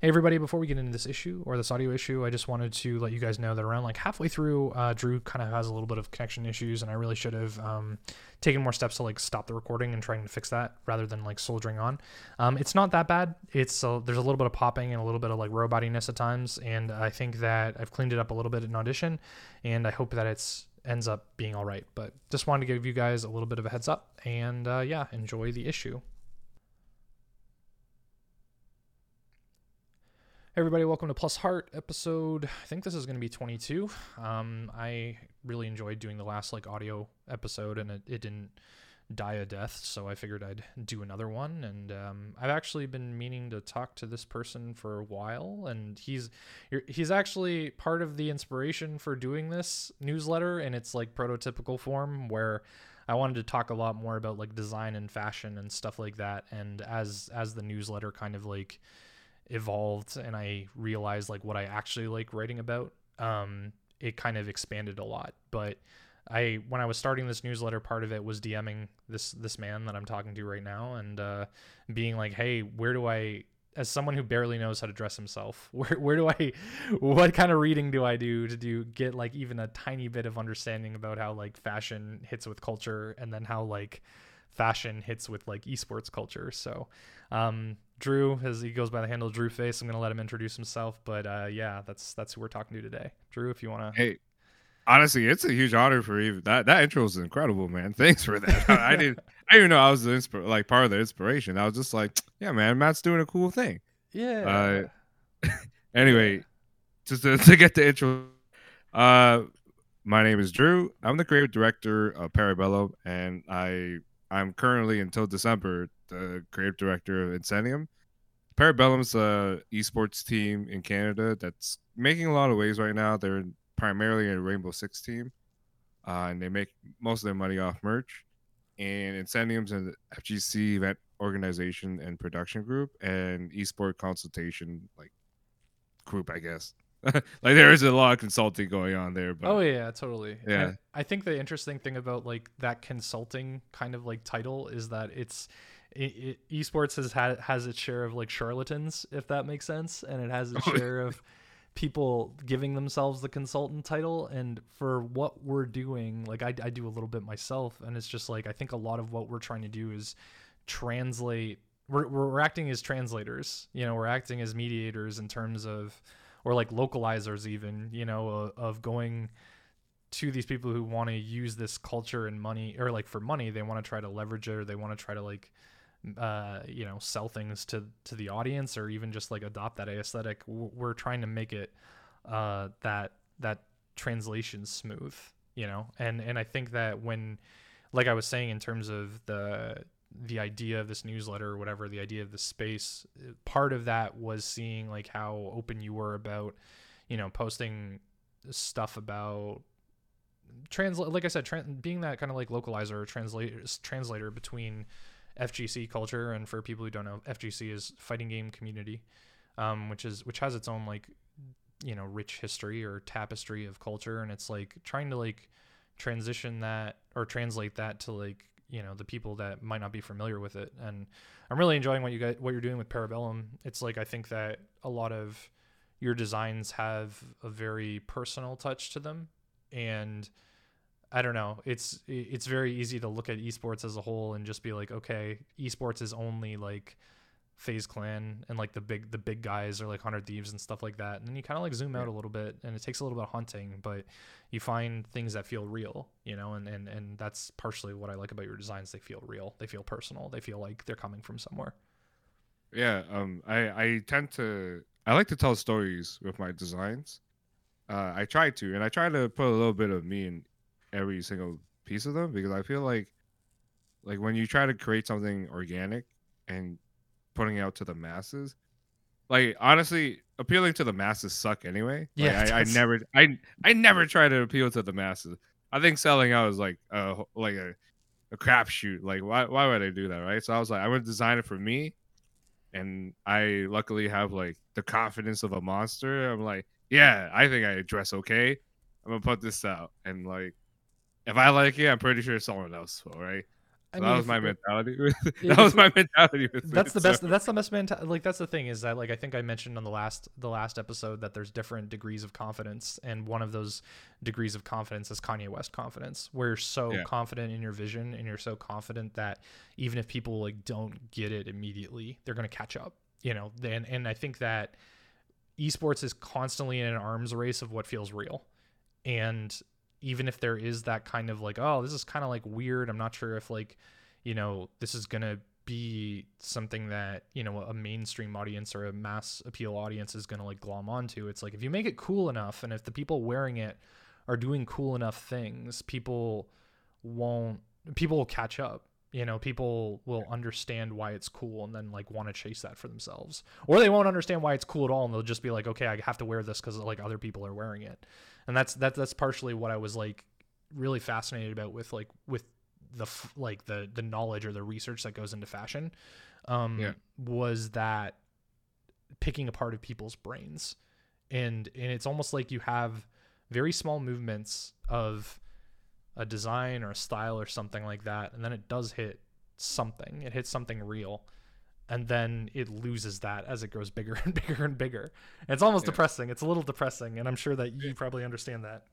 Hey everybody, before we get into this issue or this audio issue, I just wanted to let you guys know that around like halfway through, uh, Drew kind of has a little bit of connection issues, and I really should have um, taken more steps to like stop the recording and trying to fix that rather than like soldiering on. Um, it's not that bad. It's there's a little bit of popping and a little bit of like robotiness at times, and I think that I've cleaned it up a little bit in audition, and I hope that it's ends up being all right. But just wanted to give you guys a little bit of a heads up, and uh, yeah, enjoy the issue. Everybody, welcome to PlusHeart episode. I think this is going to be 22. Um, I really enjoyed doing the last like audio episode, and it, it didn't die a death, so I figured I'd do another one. And um, I've actually been meaning to talk to this person for a while, and he's he's actually part of the inspiration for doing this newsletter in its like prototypical form, where I wanted to talk a lot more about like design and fashion and stuff like that. And as as the newsletter kind of like evolved and I realized like what I actually like writing about, um, it kind of expanded a lot. But I when I was starting this newsletter, part of it was DMing this this man that I'm talking to right now and uh, being like, hey, where do I as someone who barely knows how to dress himself, where where do I what kind of reading do I do to do get like even a tiny bit of understanding about how like fashion hits with culture and then how like fashion hits with like esports culture. So um Drew, as he goes by the handle Drewface. I'm gonna let him introduce himself, but uh, yeah, that's that's who we're talking to today. Drew, if you want to. Hey, honestly, it's a huge honor for you. That that intro was incredible, man. Thanks for that. I didn't I didn't know I was the insp- like part of the inspiration. I was just like, yeah, man, Matt's doing a cool thing. Yeah. Uh, anyway, just to, to, get the intro. Uh, my name is Drew. I'm the creative director of Parabellum, and I I'm currently until December the creative director of Incendium. Parabellum's a esports team in Canada that's making a lot of waves right now. They're primarily a Rainbow Six team, uh, and they make most of their money off merch. And Incendium's an FGC event organization and production group and esport consultation like group, I guess. like there is a lot of consulting going on there. But, oh yeah, totally. Yeah, and I think the interesting thing about like that consulting kind of like title is that it's it, it, esports has had has its share of like charlatans, if that makes sense, and it has its oh, share of people giving themselves the consultant title. And for what we're doing, like I, I do a little bit myself, and it's just like I think a lot of what we're trying to do is translate. We're we're acting as translators, you know, we're acting as mediators in terms of, or like localizers even, you know, of, of going to these people who want to use this culture and money or like for money they want to try to leverage it or they want to try to like uh, you know, sell things to to the audience or even just like adopt that aesthetic. We're trying to make it uh, that that translation smooth, you know. And and I think that when, like I was saying, in terms of the the idea of this newsletter or whatever, the idea of the space, part of that was seeing like how open you were about, you know, posting stuff about translate like i said being that kind of like localizer or translator translator between FGC culture, and for people who don't know, FGC is fighting game community, um, which is which has its own like you know rich history or tapestry of culture, and it's like trying to like transition that or translate that to like you know the people that might not be familiar with it. And I'm really enjoying what you got what you're doing with Parabellum. It's like I think that a lot of your designs have a very personal touch to them, and I don't know. It's it's very easy to look at esports as a whole and just be like, okay, esports is only like FaZe Clan and like the big the big guys are like Hundred Thieves and stuff like that. And then you kind of like zoom out a little bit, and it takes a little bit of hunting, but you find things that feel real, you know. And and and that's partially what I like about your designs. They feel real. They feel personal. They feel like they're coming from somewhere. Yeah. Um. I I tend to I like to tell stories with my designs. Uh, I try to, and I try to put a little bit of me in every single piece of them because I feel like like when you try to create something organic and putting it out to the masses, like honestly, appealing to the masses suck anyway. Like, yeah, I, I, never, I, I never try to appeal to the masses. I think selling out is like a like a, a crapshoot. Like why why would I do that, right? So I was like, I'm gonna design it for me, and I luckily have like the confidence of a monster. I'm like, yeah, I think I dress okay. I'm gonna put this out, and like if I like it, I'm pretty sure someone else will, right? So I that was my mentality. with- that was my mentality. With that's it, the so- best that's the best mental like that's the thing is that like i think i mentioned on the last the last episode that there's different degrees of confidence and one of those degrees of confidence is kanye west confidence where you're so Yeah. confident in your vision and you're so confident that even if people like don't get it immediately they're going to catch up you know and and i think that esports is constantly in an arms race of what feels real and even if there is that kind of like oh this is kind of like weird. I'm not sure if like you know this is going to be something that you know a mainstream audience or a mass appeal audience is going to like glom onto. It's like if you make it cool enough and if the people wearing it are doing cool enough things people won't people will catch up you know? People will understand why it's cool and then like want to chase that for themselves. Or they won't understand why it's cool at all and they'll just be like okay i have to wear this because like other people are wearing it and that's that's that's partially what i was like really fascinated about with like with the like the the knowledge or the research that goes into fashion um Yeah. was that picking apart of people's brains. And and it's almost like you have very small movements of a design or a style or something like that and then it does hit something. It hits something real and then it loses that as it grows bigger and bigger and bigger. It's almost Yeah. depressing. It's a little depressing and i'm sure that you probably understand that.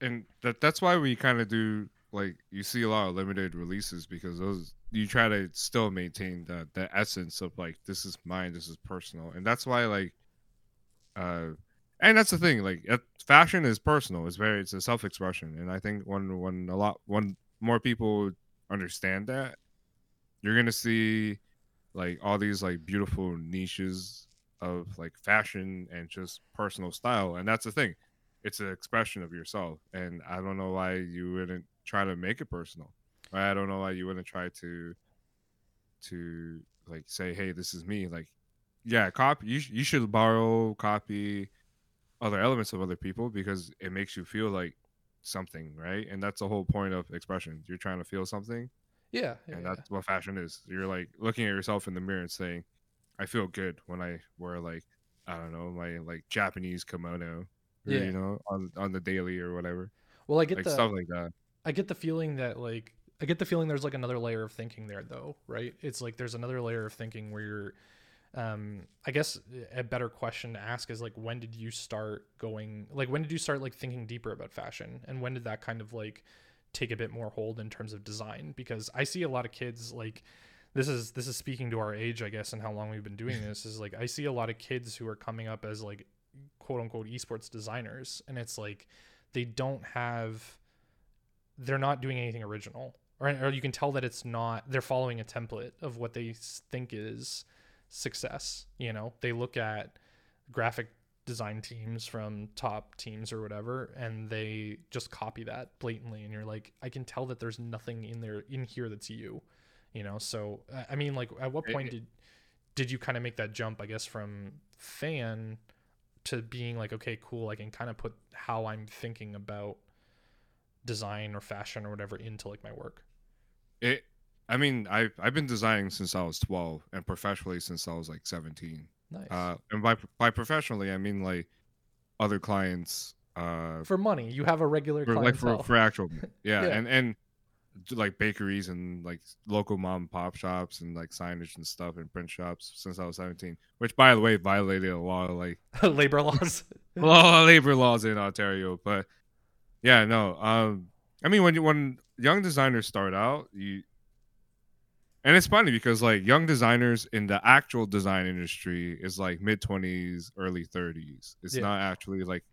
And that that's why we kind of do like you see a lot of limited releases because those you try to still maintain the the essence of like this is mine, this is personal, and that's why like uh and that's the thing like fashion is personal. It's very it's a self-expression. And i think when when a lot when more people understand that you're gonna see like all these like beautiful niches of like fashion and just personal style and that's the thing. It's an expression of yourself and i don't know why you wouldn't try to make it personal. I don't know why you wouldn't try to to like say hey this is me like yeah copy you, you should borrow copy other elements of other people because it makes you feel like something right? And that's the whole point of expression. You're trying to feel something yeah, and that's what fashion is. You're like looking at yourself in the mirror and saying i feel good when i wear like i don't know my like japanese kimono or, Yeah. you know on on the daily or whatever. Well i get like the stuff like that. I get the feeling that like I get the feeling there's like another layer of thinking there though, right? It's like there's another layer of thinking where you're um I guess a better question to ask is like when did you start going like when did you start like thinking deeper about fashion? And when did that kind of like take a bit more hold in terms of design because I see a lot of kids like this is this is speaking to our age I guess and how long we've been doing mm-hmm. this is like I see a lot of kids who are coming up as like quote unquote esports designers and it's like they don't have they're not doing anything original or, or you can tell that it's not they're following a template of what they think is success you know? They look at graphic design teams from top teams or whatever and they just copy that blatantly and you're like i can tell that there's nothing in there in here that's you you know? So I- i mean like at what point did did you kind of make that jump i guess from fan to being like okay cool i can kind of put how i'm thinking about design or fashion or whatever into like my work it i mean i've i've been designing since i was 12 and professionally since i was like 17 nice. Uh and by by professionally i mean like other clients uh for money. You have a regular for, like for, for actual yeah, Yeah. and and like bakeries and like local mom and pop shops and like signage and stuff and print shops since i was 17 which by the way violated a lot of like labor laws. A lot of labor laws in ontario but yeah no um i mean when you when young designers start out you and it's funny because like young designers in the actual design industry is like mid 20s early 30s it's Yeah. not actually like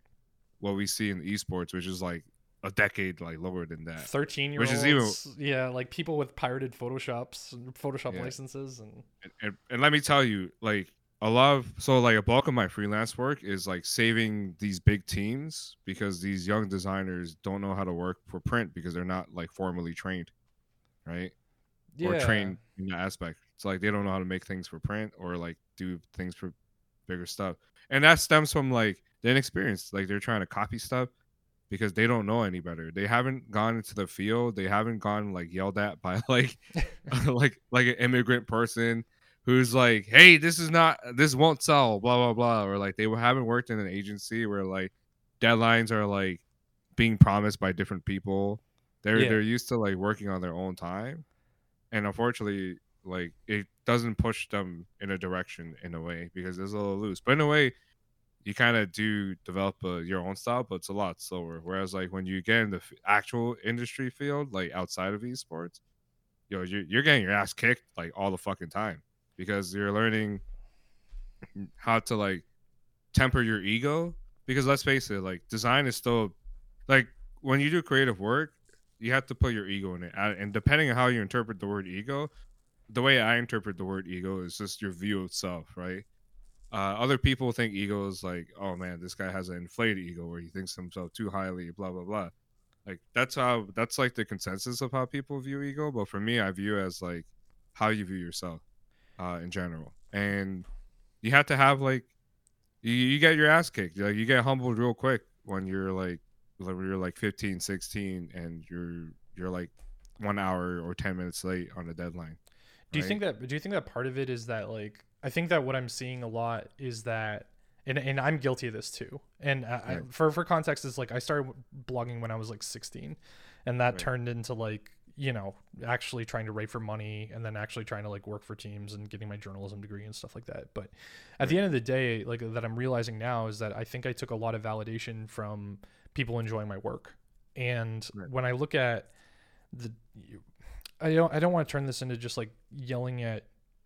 what we see in esports which is like a decade like lower than that 13 year Which olds is even- yeah like people with pirated photoshops and photoshop Yeah. licenses and and, and, and let me tell you like a lot of so like a bulk of my freelance work is like saving these big teams because these young designers don't know how to work for print because they're not like formally trained right yeah or trained in that aspect. It's like they don't know how to make things for print or like do things for bigger stuff. And that stems from like the inexperience. Like they're trying to copy stuff because they don't know any better. They haven't gone into the field. They haven't gone like yelled at by like like like an immigrant person who's like, "Hey, this is not this won't sell," blah blah blah, or like they haven't worked in an agency where like deadlines are like being promised by different people. They're Yeah. they're used to like working on their own time, and unfortunately, like it doesn't push them in a direction in a way because it's a little loose. But in a way, you kind of do develop a, your own style, but it's a lot slower. Whereas like when you get in the f- actual industry field, like outside of esports, yo, you're, you're getting your ass kicked like all the fucking time because you're learning how to like temper your ego. Because let's face it, like design is still like when you do creative work, you have to put your ego in it. And depending on how you interpret the word ego, the way I interpret the word ego is just your view of self, right? Uh, other people think ego is like, oh man, this guy has an inflated ego where he thinks himself too highly, blah blah blah. Like that's how that's like the consensus of how people view ego. But for me, I view as like how you view yourself uh, in general, and you have to have like you, you get your ass kicked. Like you get humbled real quick when you're like when you're like 15, 16, and you're you're like one hour or ten minutes late on a deadline. Do you think that? Do you think that part of it is that like I think that what I'm seeing a lot is that, and and I'm guilty of this too. And I, I, for for context, is like I started blogging when I was like 16, and that right. turned into like you know actually trying to write for money and then actually trying to like work for teams and getting my journalism degree and stuff like that but at right. the end of the day like that i'm realizing now is that i think i took a lot of validation from people enjoying my work and right. when i look at the i don't i don't want to turn this into just like yelling at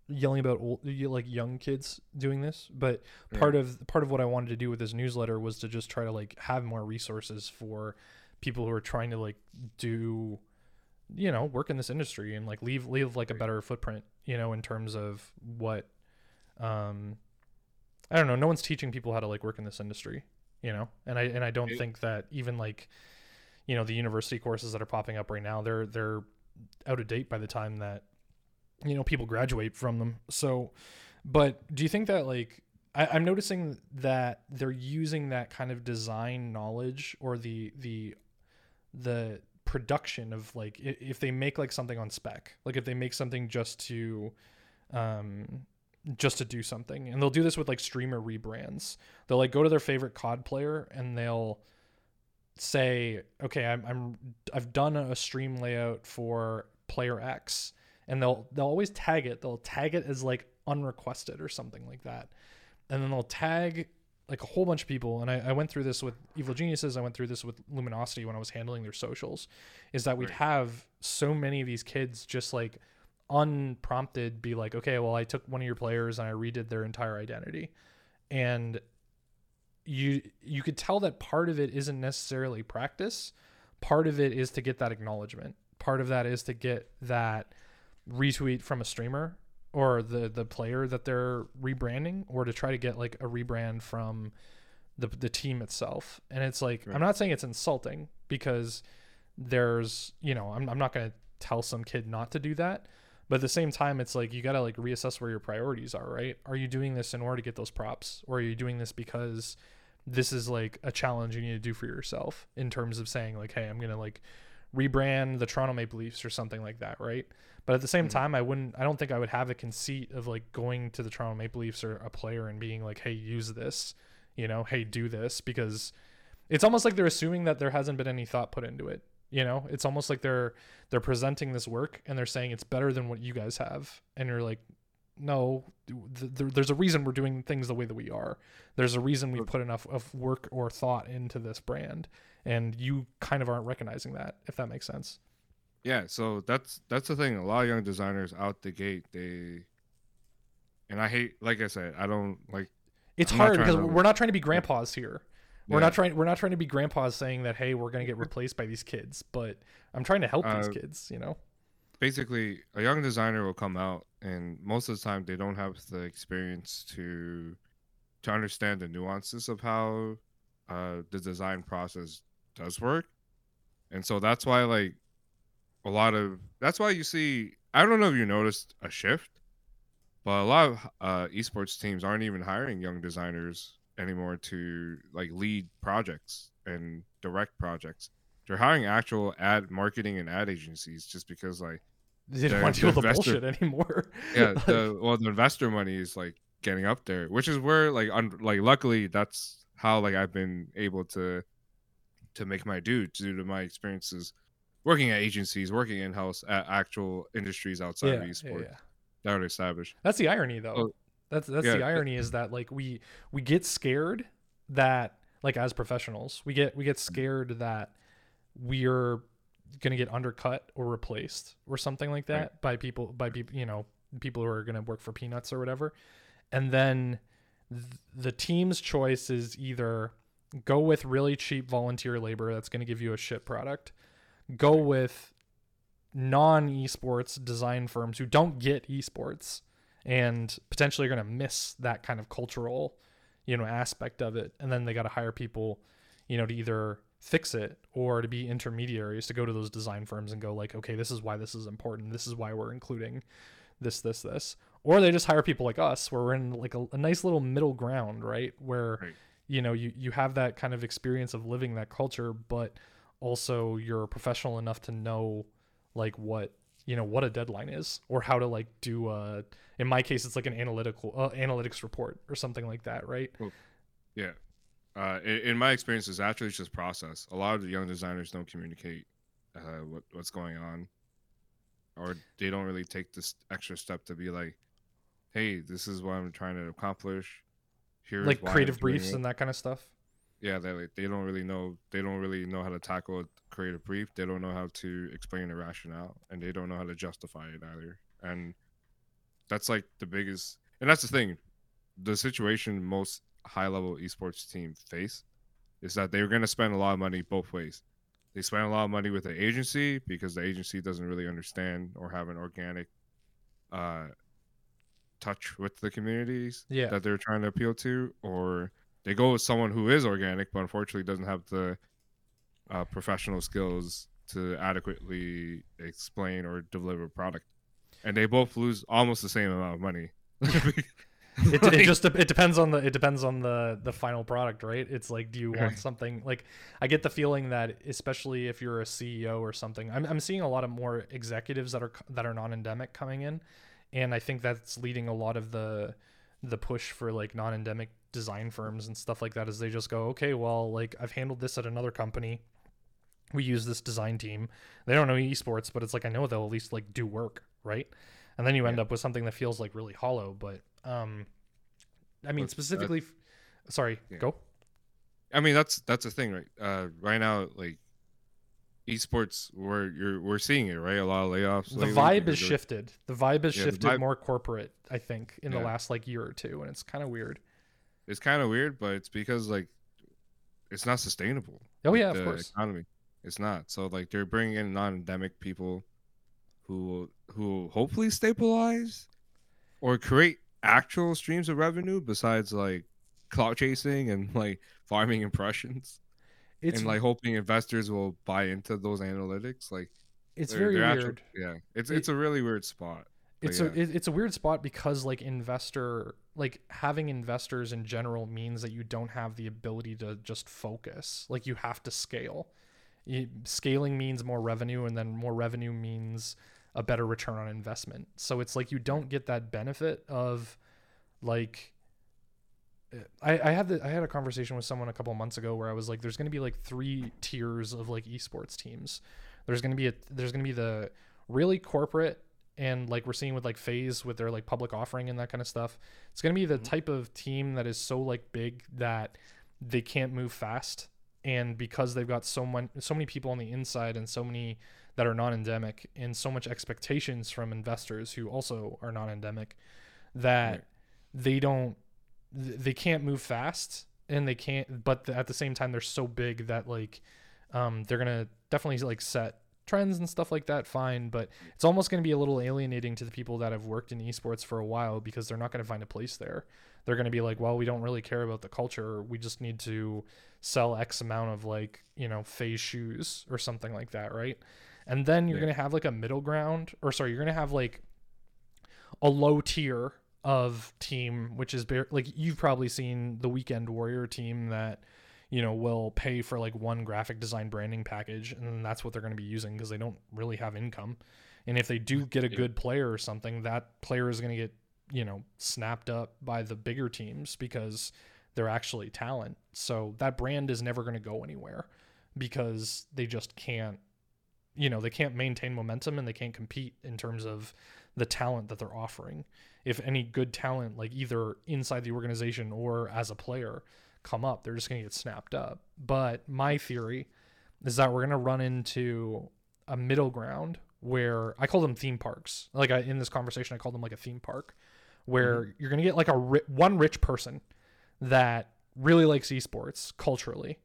yelling about old, like young kids doing this but part yeah. of part of what i wanted to do with this newsletter was to just try to like have more resources for people who are trying to like do you know work in this industry and like leave leave like a better footprint you know in terms of what um i don't know no one's teaching people how to like work in this industry you know? And i and i don't think that even like you know the university courses that are popping up right now they're they're out of date by the time that you know people graduate from them. So but do you think that like I, i'm noticing that they're using that kind of design knowledge or the the the production of like if they make like something on spec like if they make something just to um just to do something and they'll do this with like streamer rebrands they'll like go to their favorite cod player and they'll say okay i'm, I'm i've done a stream layout for player x and they'll they'll always tag it. They'll tag it as like unrequested or something like that, and then they'll tag like a whole bunch of people. And I, I went through this with Evil Geniuses. I went through this with Luminosity when I was handling their socials. Is that we'd have so many of these kids just like unprompted be like, okay, well, I took one of your players and I redid their entire identity, and you you could tell that part of it isn't necessarily practice. Part of it is to get that acknowledgement. Part of that is to get that retweet from a streamer or the the player that they're rebranding or to try to get like a rebrand from the the team itself. And it's like right. I'm not saying it's insulting because there's, you know, I'm I'm not going to tell some kid not to do that. But at the same time, it's like you got to like reassess where your priorities are, right? Are you doing this in order to get those props or are you doing this because this is like a challenge you need to do for yourself in terms of saying like, "Hey, I'm going to like rebrand the Toronto Maple Leafs or something like that, right? But at the same mm-hmm. time, I wouldn't. I don't think I would have a conceit of like going to the Toronto Maple Leafs or a player and being like, "Hey, use this," you know, "Hey, do this," because it's almost like they're assuming that there hasn't been any thought put into it. You know, it's almost like they're they're presenting this work and they're saying it's better than what you guys have, and you're like, no, th- th- there's a reason we're doing things the way that we are. There's a reason we put enough of work or thought into this brand, and you kind of aren't recognizing that if that makes sense. Yeah so that's that's the thing. A lot of young designers out the gate they and i hate like i said i don't like it's I'm hard because to, we're not trying to be grandpas here we're yeah. not trying we're not trying to be grandpas saying that hey we're going to get replaced by these kids but i'm trying to help uh, these kids you know basically a young designer will come out and most of the time they don't have the experience to to understand the nuances of how uh, the design process does work. And so that's why like a lot of that's why you see I don't know if you noticed a shift, but a lot of uh, esports teams aren't even hiring young designers anymore to like lead projects and direct projects. They're hiring actual ad marketing and ad agencies just because like they don't want to deal with the bullshit anymore. yeah, the, well, the investor money is like getting up there, which is where like un, like luckily that's how like I've been able to to make my due due to my experiences working at agencies, working in house at actual industries outside yeah, of esports yeah. that are established. That's the irony, though. That's that's yeah, the irony is that like we we get scared that like as professionals we get we get scared that we're gonna get undercut or replaced or something like that Right. by people by people you know people who are gonna work for peanuts or whatever, and then th- the team's choice is either go with really cheap volunteer labor that's gonna give you a shit product, go with non esports design firms who don't get esports and potentially are going to miss that kind of cultural you know aspect of it. And then they got to hire people you know to either fix it or to be intermediaries to go to those design firms and go like okay this is why this is important. This is why we're including this this this. Or they just hire people like us where we're in like a, a nice little middle ground right? Where Right. you know you you have that kind of experience of living that culture but also you're professional enough to know like what you know what a deadline is or how to like do uh in my case it's like an analytical uh, analytics report or something like that right Yeah. Uh, in, in my experience, it's actually just process. A lot of the young designers don't communicate uh, what what's going on, or they don't really take this extra step to be like, "Hey, this is what I'm trying to accomplish." Here's like creative briefs it." and that kind of stuff yeah, they like, they don't really know they don't really know how to tackle a creative brief. They don't know how to explain the rationale, and they don't know how to justify it either. And that's like the biggest, and that's the thing. The situation most high level esports team face is that they're going to spend a lot of money both ways. They spend a lot of money with the agency because the agency doesn't really understand or have an organic uh, touch with the communities Yeah. that they're trying to appeal to, or they go with someone who is organic but unfortunately doesn't have the uh, professional skills to adequately explain or deliver a product, and they both lose almost the same amount of money. it, it just it depends on the it depends on the the final product right? It's like do you want something like i get the feeling that especially if you're a ceo or something i'm, I'm seeing a lot of more executives that are that are non-endemic coming in. And i think that's leading a lot of the the push for like non-endemic design firms and stuff like that is they just go okay well like i've handled this at another company we use this design team they don't know esports but it's like i know they'll at least like do work right and then you end Yeah. up with something that feels like really hollow but um i mean But specifically sorry Yeah. go I mean, that's that's the thing, right? Uh, right now, like esports, we're you're we're seeing it, right? A lot of layoffs. the vibe is shifted the vibe has Yeah, shifted vibe- more corporate i think in the last like year or two and it's kind of weird It's kind of weird, but it's because like it's not sustainable. oh like, yeah of the course Economy, it's not. So like they're bringing in non-endemic people who who hopefully stabilize or create actual streams of revenue besides like clout chasing and like farming impressions it's and like hoping investors will buy into those analytics. Like it's they're- very they're weird actual- yeah, it's It- it's a really weird spot. It's yeah. a it, it's a weird spot because like investor like having investors in general means that you don't have the ability to just focus like you have to scale you, scaling means more revenue and then more revenue means a better return on investment so it's like you don't get that benefit of like I, I had the, I had a conversation with someone a couple months ago where I was like, there's going to be like three tiers of like esports teams. There's going to be a there's going to be the really corporate and like we're seeing with like FaZe with their like public offering and that kind of stuff. It's going to be the Mhm. type of team that is so like big that they can't move fast and because they've got so many so many people on the inside and so many that are non-endemic and so much expectations from investors who also are non-endemic that Right. they don't they can't move fast and they can't but at the same time they're so big that like um they're gonna definitely like set trends and stuff like that fine but it's almost going to be a little alienating to the people that have worked in esports for a while because they're not going to find a place there. They're going to be like well we don't really care about the culture. We just need to sell x amount of like you know FaZe shoes or something like that right? And then you're Yeah. going to have like a middle ground or sorry you're going to have like a low tier of team which is bare, like you've probably seen the weekend warrior team that you know will pay for like one graphic design branding package and that's what they're going to be using because they don't really have income. And if they do get a good player or something that player is going to get you know snapped up by the bigger teams because they're actually talent. So that brand is never going to go anywhere because they just can't you know they can't maintain momentum and they can't compete in terms of the talent that they're offering. If any good talent like either inside the organization or as a player come up they're just going to get snapped up but my theory is that we're going to run into a middle ground where i call them theme parks like I, in this conversation i call them like a theme park where mm-hmm. you're going to get like a ri- one rich person that really likes esports culturally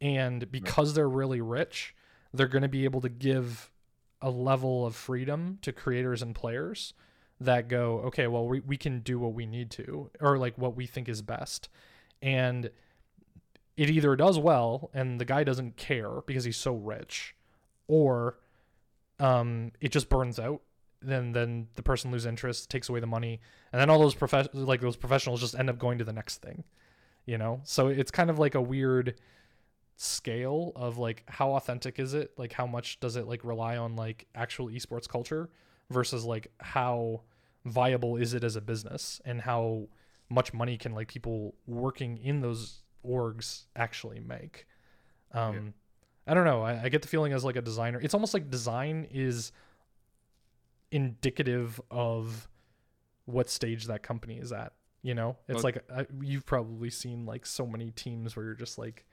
and because they're really rich they're going to be able to give a level of freedom to creators and players that go, okay, well, we, we can do what we need to, or like what we think is best. And it either does well and the guy doesn't care because he's so rich, or um, it just burns out. Then then the person loses interest, takes away the money, and then all those prof- like those professionals just end up going to the next thing, you know. So it's kind of like a weird scale of like how authentic is it like how much does it like rely on like actual esports culture versus like how viable is it as a business and how much money can like people working in those orgs actually make. Um yeah. i don't know. I, I get the feeling as like a designer it's almost like design is indicative of what stage that company is at you know? It's like I, you've probably seen like so many teams where you're just like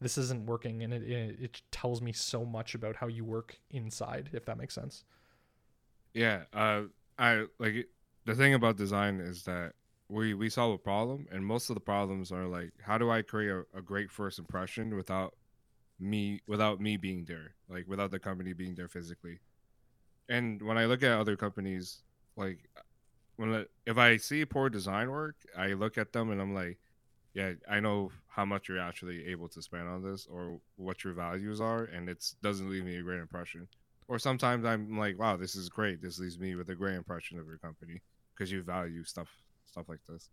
this isn't working and it, it, it tells me so much about how you work inside if that makes sense. Yeah uh i like the thing about design is that we we solve a problem and most of the problems are like how do i create a, a great first impression without me without me being there like without the company being there physically and when i look at other companies like when if i see poor design work i look at them and i'm like yeah, I know how much you're actually able to spend on this or what your values are, and it doesn't leave me a great impression. Or sometimes I'm like, wow, this is great. This leaves me with a great impression of your company because you value stuff stuff like this.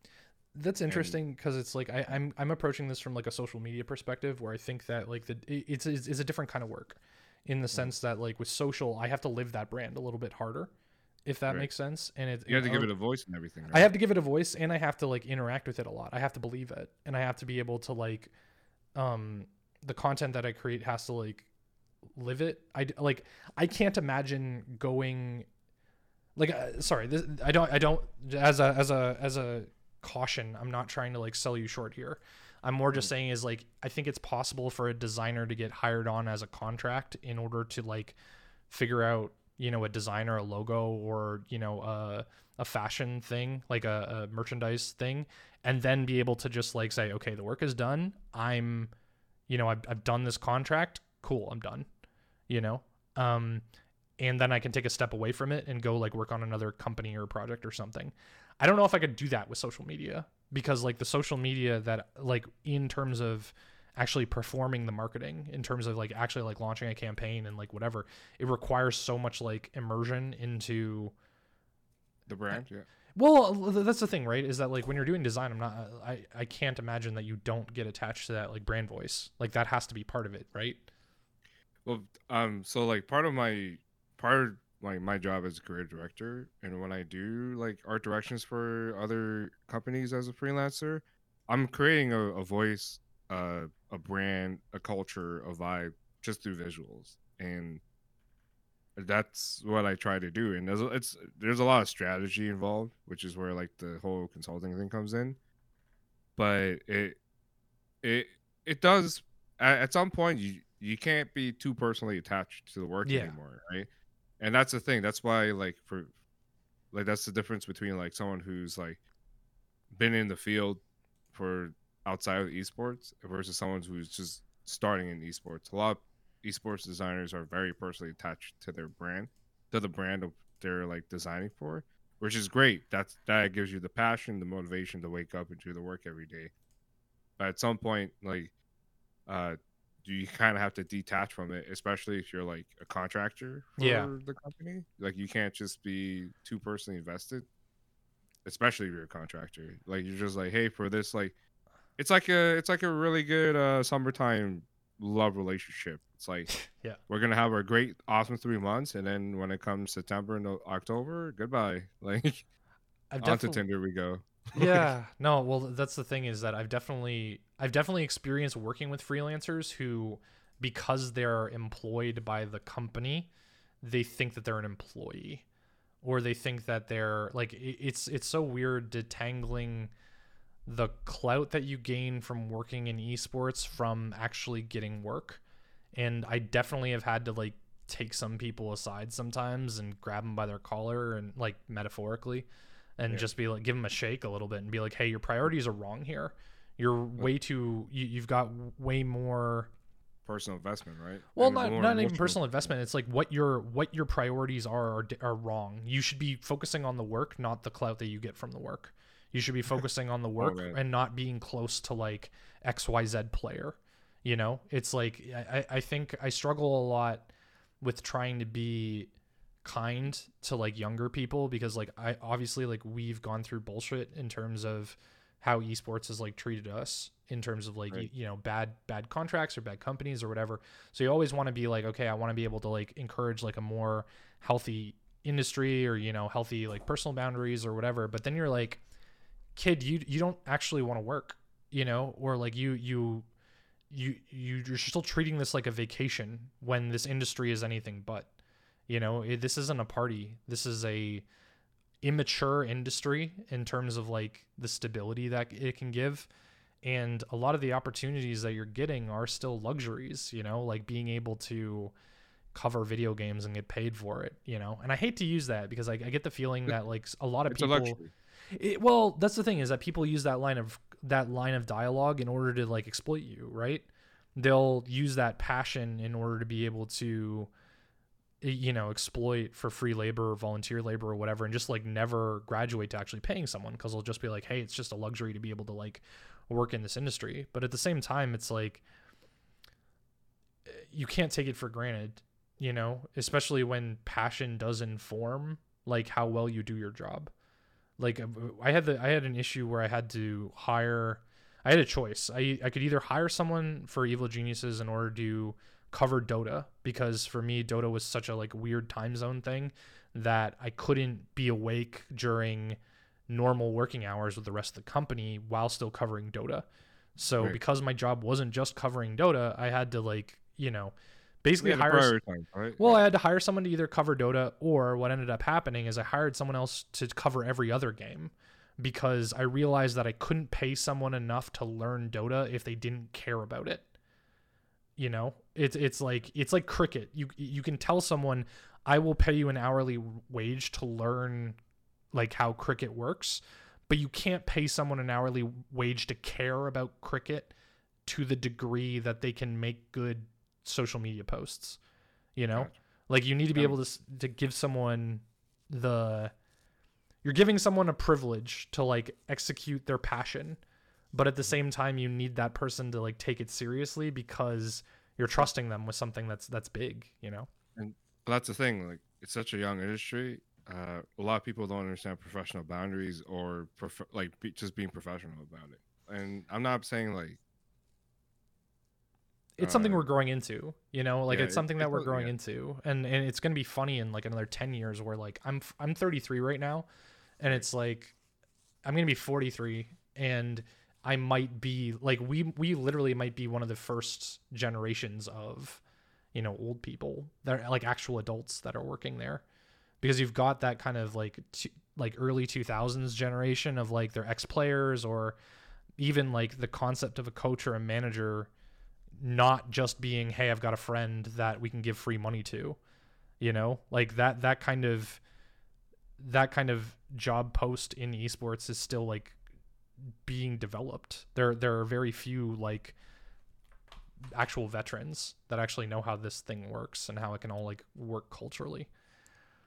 That's interesting because it's like I, am I'm, I'm approaching this from like a social media perspective where I think that like the it's it's, it's a different kind of work, in the mm-hmm. sense that like with social I have to live that brand a little bit harder if that right. makes sense. And it you have to give it a voice and everything. Right? I have to give it a voice, and I have to like interact with it a lot. I have to believe it, and I have to be able to like, um, the content that I create has to like live it. I like I can't imagine going, like, uh, sorry, this, I don't, I don't as a as a as a caution. I'm not trying to like sell you short here. I'm more just mm. saying is like I think it's possible for a designer to get hired on as a contract in order to like figure out you know a designer a logo or you know a, a fashion thing like a, a merchandise thing and then be able to just like say okay the work is done i'm you know I've, I've done this contract cool i'm done you know um and then i can take a step away from it and go like work on another company or project or something. I don't know if i could do that with social media because like the social media that like in terms of actually performing the marketing in terms of like actually like launching a campaign and like whatever it requires so much like immersion into the brand? Yeah. Well that's the thing right is that like when you're doing design i'm not i i can't imagine that you don't get attached to that like brand voice. Like that has to be part of it right? Well um so like part of my part of like my job as a career director and when i do like art directions for other companies as a freelancer i'm creating a, a voice uh, a brand, a culture, a vibe just through visuals, and that's what I try to do. And there's it's there's a lot of strategy involved, which is where like the whole consulting thing comes in. But it it it does at, at some point you you can't be too personally attached to the work yeah. anymore, right? And that's the thing. That's why like for like that's the difference between like someone who's like been in the field for outside of esports versus someone who's just starting in esports. A lot of esports designers are very personally attached to their brand, to the brand of they're like designing for, which is great. That's that gives you the passion, the motivation to wake up and do the work every day. But at some point, like, uh, you kind of have to detach from it, especially if you're like a contractor for yeah. the company. Like, you can't just be too personally invested, especially if you're a contractor. Like, you're just like, hey, for this, like it's like a it's like a really good uh, summertime love relationship. It's like yeah, we're gonna have our great awesome three months, and then when it comes September and October, goodbye. Like I've on to Tinder we go. yeah, no, well that's the thing is that I've definitely I've definitely experienced working with freelancers who because they're employed by the company, they think that they're an employee. Or they think that they're like it's it's so weird detangling the clout that you gain from working in esports from actually getting work. And I definitely have had to like take some people aside sometimes and grab them by their collar and like metaphorically and yeah. just be like give them a shake a little bit and be like hey your priorities are wrong here you're way too you, you've got way more personal investment, right? Well, not not even personal investment. It's like what your what your priorities are, are are wrong. You should be focusing on the work, not the clout that you get from the work. You should be focusing on the work oh, and not being close to like XYZ player. You know, it's like I, I think I struggle a lot with trying to be kind to like younger people because like I obviously like we've gone through bullshit in terms of how esports has like treated us in terms of like right. you, you, know bad bad contracts or bad companies or whatever. So you always want to be like okay i want to be able to like encourage like a more healthy industry or you know healthy like personal boundaries or whatever. But then you're like kid you you don't actually want to work you know? Or like you you you you you're still treating this like a vacation when this industry is anything but you know it, this isn't a party. This is a immature industry in terms of like the stability that it can give. And a lot of the opportunities that you're getting are still luxuries you know like being able to cover video games and get paid for it you know? And i hate to use that because i, I get the feeling that like a lot of it's people it, well that's the thing is that people use that line of that line of dialogue in order to like exploit you right? They'll use that passion in order to be able to you know exploit for free labor or volunteer labor or whatever and just like never graduate to actually paying someone because they'll just be like hey it's just a luxury to be able to like work in this industry. But at the same time it's like you can't take it for granted you know especially when passion does inform like how well you do your job. Like uh, i had the i had an issue where i had to hire i had a choice. I i could either hire someone for evil geniuses in order to cover Dota because for me Dota was such a like weird time zone thing that I couldn't be awake during normal working hours with the rest of the company while still covering Dota. So right. because my job wasn't just covering Dota, I had to like, you know, basically hire time, right? Well, I had to hire someone to either cover Dota or what ended up happening is I hired someone else to cover every other game because I realized that I couldn't pay someone enough to learn Dota if they didn't care about it you know it's it's like it's like cricket. You you can tell someone i will pay you an hourly wage to learn like how cricket works but you can't pay someone an hourly wage to care about cricket to the degree that they can make good social media posts you know? Like you need to be able to to give someone the you're giving someone a privilege to like execute their passion but at the same time you need that person to like take it seriously because you're trusting them with something that's that's big you know? And that's the thing like it's such a young industry uh, a lot of people don't understand professional boundaries or prof- like be, just being professional about it. And i'm not saying like it's uh, something we're growing into you know? Like yeah, it's something it, that we're growing yeah. into. And and it's going to be funny in like another 10 years where like i'm i'm 33 right now and it's like i'm going to be 43 and I might be like we we literally might be one of the first generations of you know old people that are like actual adults that are working there. Because you've got that kind of like t- like early 2000s generation of like their ex players or even like the concept of a coach or a manager not just being hey I've got a friend that we can give free money to you know? Like that that kind of that kind of job post in esports is still like being developed. There there are very few like actual veterans that actually know how this thing works and how it can all like work culturally.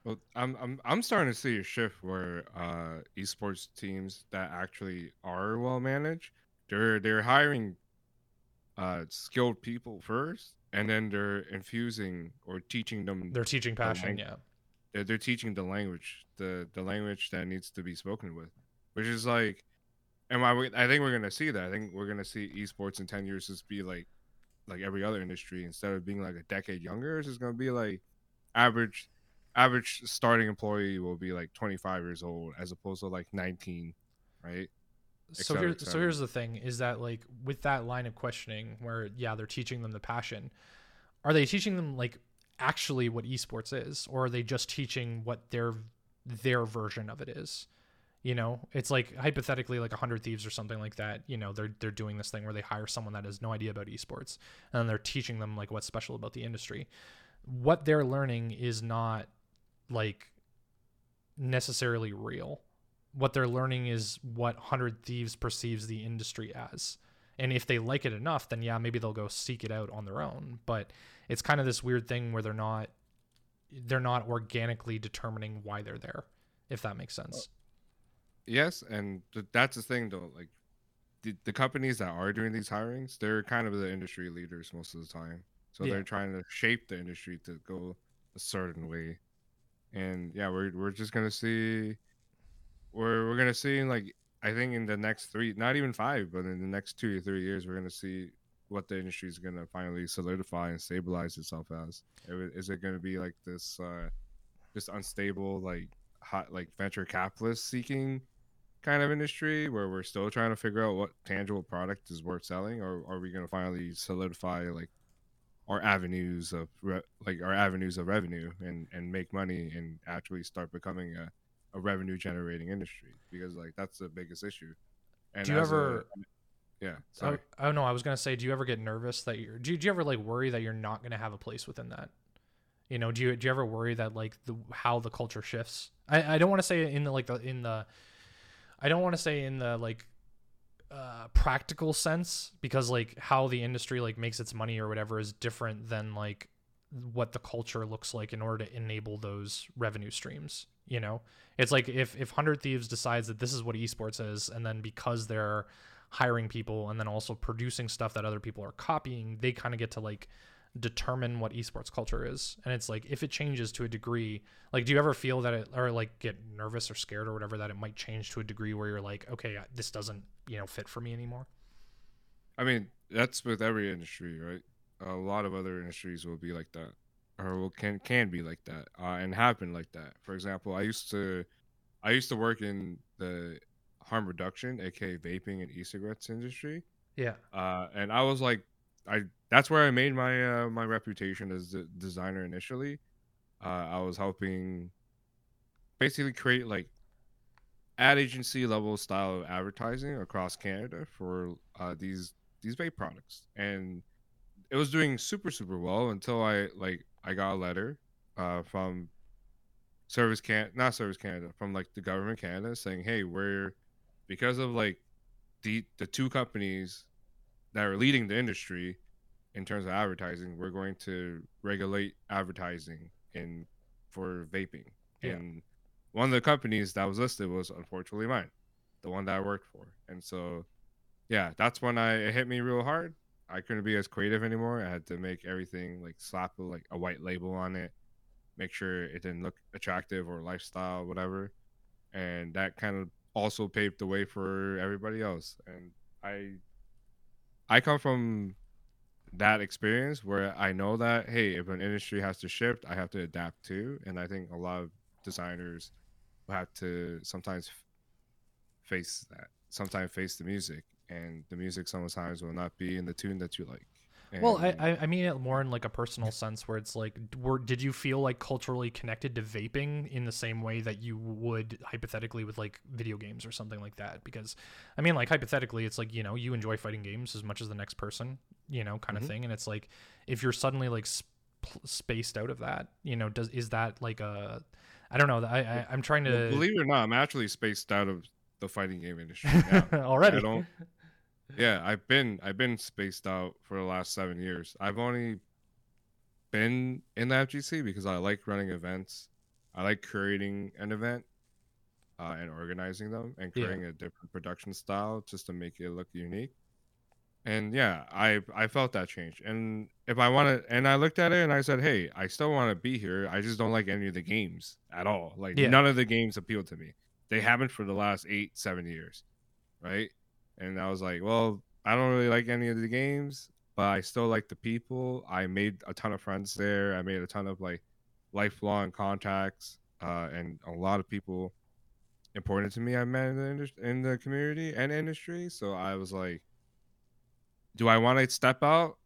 Well, I'm I'm I'm starting to see a shift where uh, esports teams that actually are well managed, they're they're hiring uh, skilled people first, and then they're infusing or teaching them. They're teaching passion, the yeah. They're, they're teaching the language, the the language that needs to be spoken with, which is like and I, I think we're gonna see that. I think we're gonna see esports in ten years just be like, like every other industry. Instead of being like a decade younger, it's just gonna be like average, average starting employee will be like twenty five years old as opposed to like nineteen, right? so here's so here's the thing: is that like with that line of questioning, where yeah, they're teaching them the passion. are they teaching them like actually what esports is or are they just teaching what their their version of it is you know it's like hypothetically like 100 thieves or something like that you know they're they're doing this thing where they hire someone that has no idea about esports and they're teaching them like what's special about the industry. What they're learning is not like necessarily real. What they're learning is what 100 thieves perceives the industry as. And if they like it enough then yeah maybe they'll go seek it out on their own. But it's kind of this weird thing where they're not they're not organically determining why they're there if that makes sense yes and th- that's the thing though like the, the companies that are doing these hirings they're kind of the industry leaders most of the time. So Yeah. they're trying to shape the industry to go a certain way. And yeah we're, we're just gonna see we're, we're gonna see like i think in the next three not even five but in the next two or three years we're gonna see what the industry is gonna finally solidify and stabilize itself as. Is it gonna be like this uh just unstable like hot like venture capitalist seeking kind of industry where we're still trying to figure out what tangible product is worth selling? Or are we going to finally solidify like our avenues of re- like our avenues of revenue and and make money and actually start becoming a, a revenue generating industry? Because like that's the biggest issue. And Do you as a- ever- yeah oh, sorry. oh no i was gonna say do you ever get nervous that you're do you, do you ever like worry that you're not gonna have a place within that? You know do you do you ever worry that like the how the culture shifts? I i don't want to say in the like the in the i don't want to say in the like uh practical sense because like how the industry like makes its money or whatever is different than like what the culture looks like in order to enable those revenue streams you know? It's like if if 100 thieves decides that this is what esports is and then because they're hiring people and then also producing stuff that other people are copying they kind of get to like determine what esports culture is and it's like if it changes to a degree like do you ever feel that it or like get nervous or scared or whatever that it might change to a degree where you're like okay this doesn't you know fit for me anymore I mean, that's with every industry, right? A lot of other industries will be like that, or will can can be like that, uh, and happen like that. For example, I used to, I used to work in the harm reduction, aka vaping and e-cigarettes industry, yeah uh, and I was like, I that's where I made my uh, my reputation as a designer initially. Uh, I was helping basically create like ad agency level style of advertising across Canada for uh, these these vape products, and it was doing super super well until I like I got a letter uh, from Service Can not Service Canada from like the government Canada saying, hey, we're because of like the the two companies that are leading the industry in terms of advertising, we're going to regulate advertising in for vaping. Yeah. And one of the companies that was listed was unfortunately mine, the one that I worked for. And so, yeah, that's when I it hit me real hard. I couldn't be as creative anymore. I had to make everything like slap like a white label on it, make sure it didn't look attractive or lifestyle, whatever. And that kind of also paved the way for everybody else. And I I come from that experience where I know that hey, if an industry has to shift, I have to adapt too. And I think a lot of designers have to sometimes face that, sometimes face the music, and the music sometimes will not be in the tune that you like. Well, I, I mean it more in like a personal sense where it's like, were did you feel like culturally connected to vaping in the same way that you would hypothetically with like video games or something like that? Because, I mean, like hypothetically, it's like you know you enjoy fighting games as much as the next person, you know, kind of Mhm. thing, and it's like if you're suddenly like sp- spaced out of that, you know, does is that like a I don't know. I, I I'm trying Well, to believe it or not, I'm actually spaced out of the fighting game industry now. already. I don't. Yeah, I've been I've been spaced out for the last seven years. I've only been in the FGC because I like running events. I like creating an event uh, and organizing them and Yeah. creating a different production style just to make it look unique. And yeah, I I felt that change. And if I want to, and I looked at it and I said, hey, I still want to be here. I just don't like any of the games at all. Like Yeah. none of the games appeal to me. They haven't for the last eight, seven years, right? And I was like, well, I don't really like any of the games, but I still like the people. I made a ton of friends there. I made a ton of like lifelong contacts, uh, and a lot of people important to me I met in the indus- in the community and industry. So I was like, do I want to step out?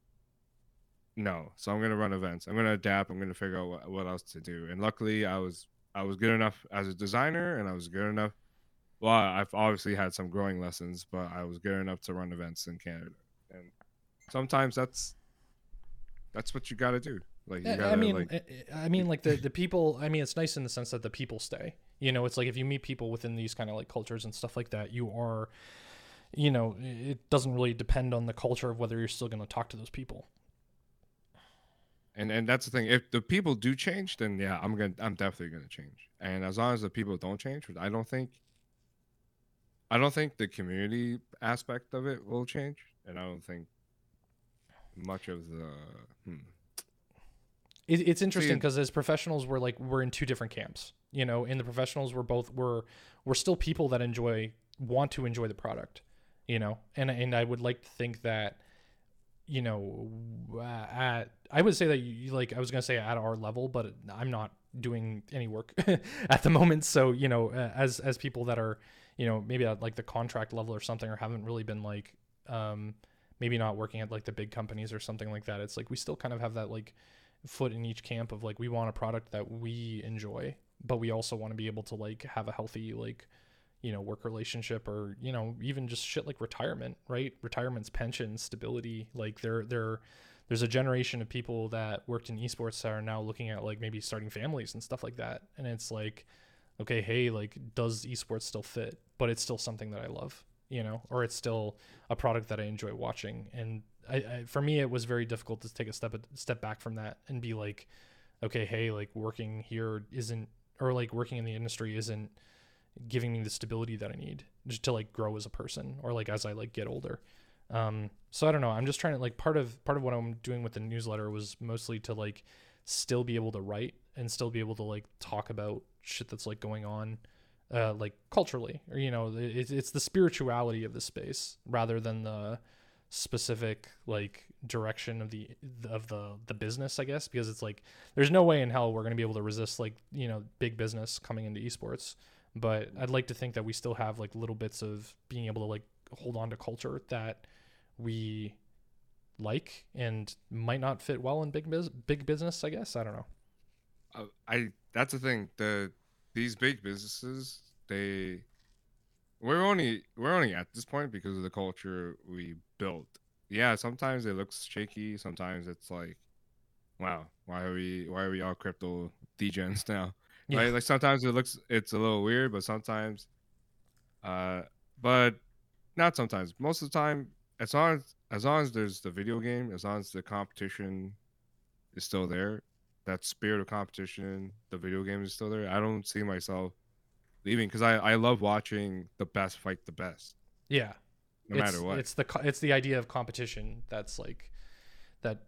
no. So I'm gonna run events. I'm gonna adapt. I'm gonna figure out what, what else to do. And luckily, I was I was good enough as a designer, and I was good enough. Well, I've obviously had some growing lessons, but I was good enough to run events in Canada. And sometimes that's that's what you got to do. Like you gotta, I mean, like, I- I mean, like the the people. I mean, it's nice in the sense that the people stay. You know, it's like if you meet people within these kind of like cultures and stuff like that, you are, you know, it doesn't really depend on the culture of whether you're still going to talk to those people. and and that's the thing. If the people do change, then yeah, I'm gonna I'm definitely gonna change. And as long as the people don't change, I don't think, I don't think the community aspect of it will change, and I don't think much of the. Hmm. It, it's interesting because as professionals, we're like we're in two different camps. You know, in the professionals, we're both we're we're still people that enjoy want to enjoy the product. You know, and and I would like to think that, you know, uh, at I would say that you like I was gonna say at our level, but I'm not doing any work at the moment. So you know, as as people that are, you know, maybe at like the contract level or something, or haven't really been like, um, maybe not working at like the big companies or something like that. It's like we still kind of have that like foot in each camp of like we want a product that we enjoy but we also want to be able to like have a healthy like you know work relationship or you know even just shit like retirement right? Retirements pensions stability like there there there's a generation of people that worked in esports that are now looking at like maybe starting families and stuff like that. And it's like okay hey like does esports still fit but it's still something that i love you know or it's still a product that i enjoy watching. And I, I for me it was very difficult to take a step step back from that and be like okay hey like working here isn't or like working in the industry isn't giving me the stability that i need just to like grow as a person or like as i like get older. Um so i don't know. I'm just trying to like part of part of what i'm doing with the newsletter was mostly to like still be able to write and still be able to like talk about shit that's like going on uh like culturally or you know it, it's the spirituality of the space rather than the specific like direction of the of the the business i guess because it's like there's no way in hell we're to be able to resist like you know big business coming into esports. But i'd like to think that we still have like little bits of being able to like hold on to culture that we like and might not fit well in big biz- big business i guess. I don't know. Uh, I that's the thing. The these big businesses, they we're only we're only at this point because of the culture we built. Yeah, sometimes it looks shaky. Sometimes it's like, wow, why are we why are we all crypto degens now? Yeah. Right? Like sometimes it looks it's a little weird, but sometimes, uh, but not sometimes. Most of the time, as long as as long as there's the video game, as long as the competition is still there, that spirit of competition, the video game is still there. I don't see myself leaving because I, I love watching the best fight the best, yeah no it's, matter what. it's the it's the idea of competition that's like that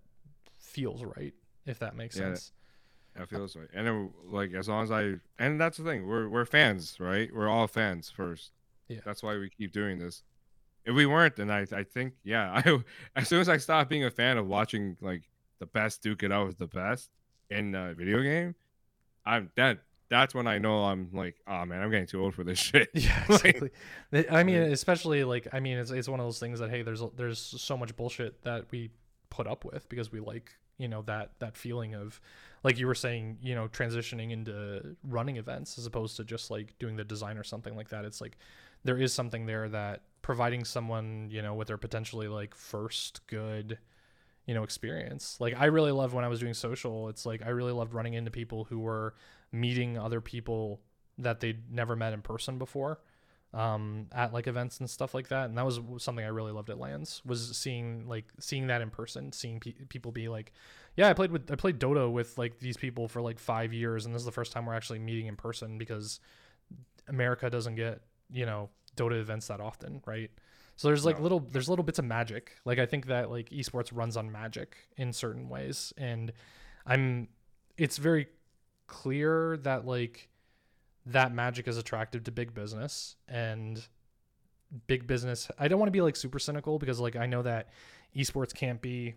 feels right if that makes Yeah. sense That feels right. And then, like as long as I and that's the thing, we're we're fans, right? We're all fans first. Yeah. That's why we keep doing this. If we weren't, then I I think yeah, I as soon as I stopped being a fan of watching like the best duke it out with the best in a video game, I'm that that's when I know I'm like, oh man, I'm getting too old for this shit. Yeah, exactly. The- I mean, especially like I mean, it's it's one of those things that hey, there's there's so much bullshit that we put up with because we like you know that that feeling of like you were saying, you know, transitioning into running events as opposed to just like doing the design or something like that. It's like there is something there that providing someone you know with their potentially like first good you know experience. Like i really love when i was doing social it's like i really loved running into people who were meeting other people that they'd never met in person before um at like events and stuff like that and that was something i really loved at lands was seeing like seeing that in person seeing pe- people be like yeah i played with i played dota with like these people for like five years and this is the first time we're actually meeting in person because america doesn't get you know dota events that often right so there's like No. little there's little bits of magic. Like i think that like esports runs on magic in certain ways. And i'm it's very clear that like that magic is attractive to big business. And big business i don't want to be like super cynical because like i know that esports can't be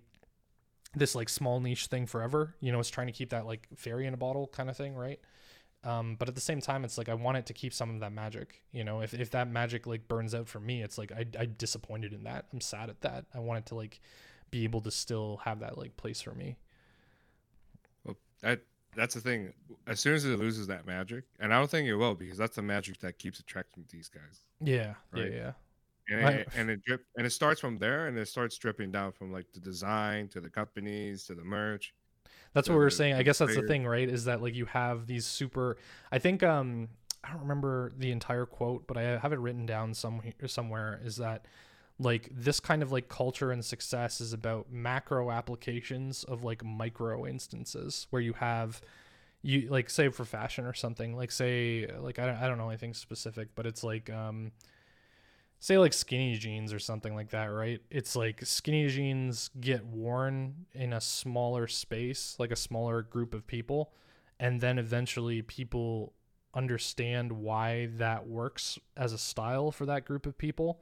this like small niche thing forever. You know it's trying to keep that like fairy in a bottle kind of thing right um, but at the same time it's like i want it to keep some of that magic you know if, if that magic like burns out for me it's like I, i'm disappointed in that i'm sad at that i want it to like be able to still have that like place for me. Well, that that's the thing. As soon as it loses that magic, and I don't think it will, because that's the magic that keeps attracting these guys. Yeah, Right. yeah, yeah. And it, and it drip and it starts from there, and it starts dripping down from like the design to the companies to the merch. That's what we were saying. I guess that's the thing, right? Is that like you have these super. I think um I don't remember the entire quote, but I have it written down some somewhere. Is that like this kind of like culture and success is about macro applications of like micro instances where you have you like say for fashion or something like say like I don't, I don't know anything specific but it's like um say like skinny jeans or something like that right? It's like skinny jeans get worn in a smaller space like a smaller group of people and then eventually people understand why that works as a style for that group of people.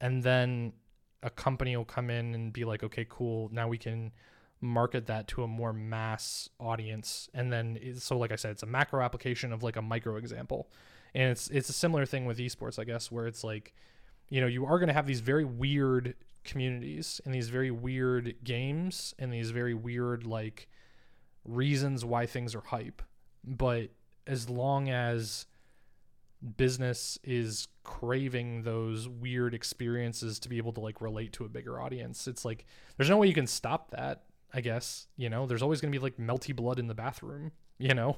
And then a company will come in and be like okay cool. Now we can market that to a more mass audience. And then so like i said it's a macro application of like a micro example. And it's it's a similar thing with esports i guess where it's like you know you are going to have these very weird communities and these very weird games and these very weird like reasons why things are hype but as long as business is craving those weird experiences to be able to like relate to a bigger audience it's like there's no way you can stop that i guess you know there's always going to be like melty blood in the bathroom you know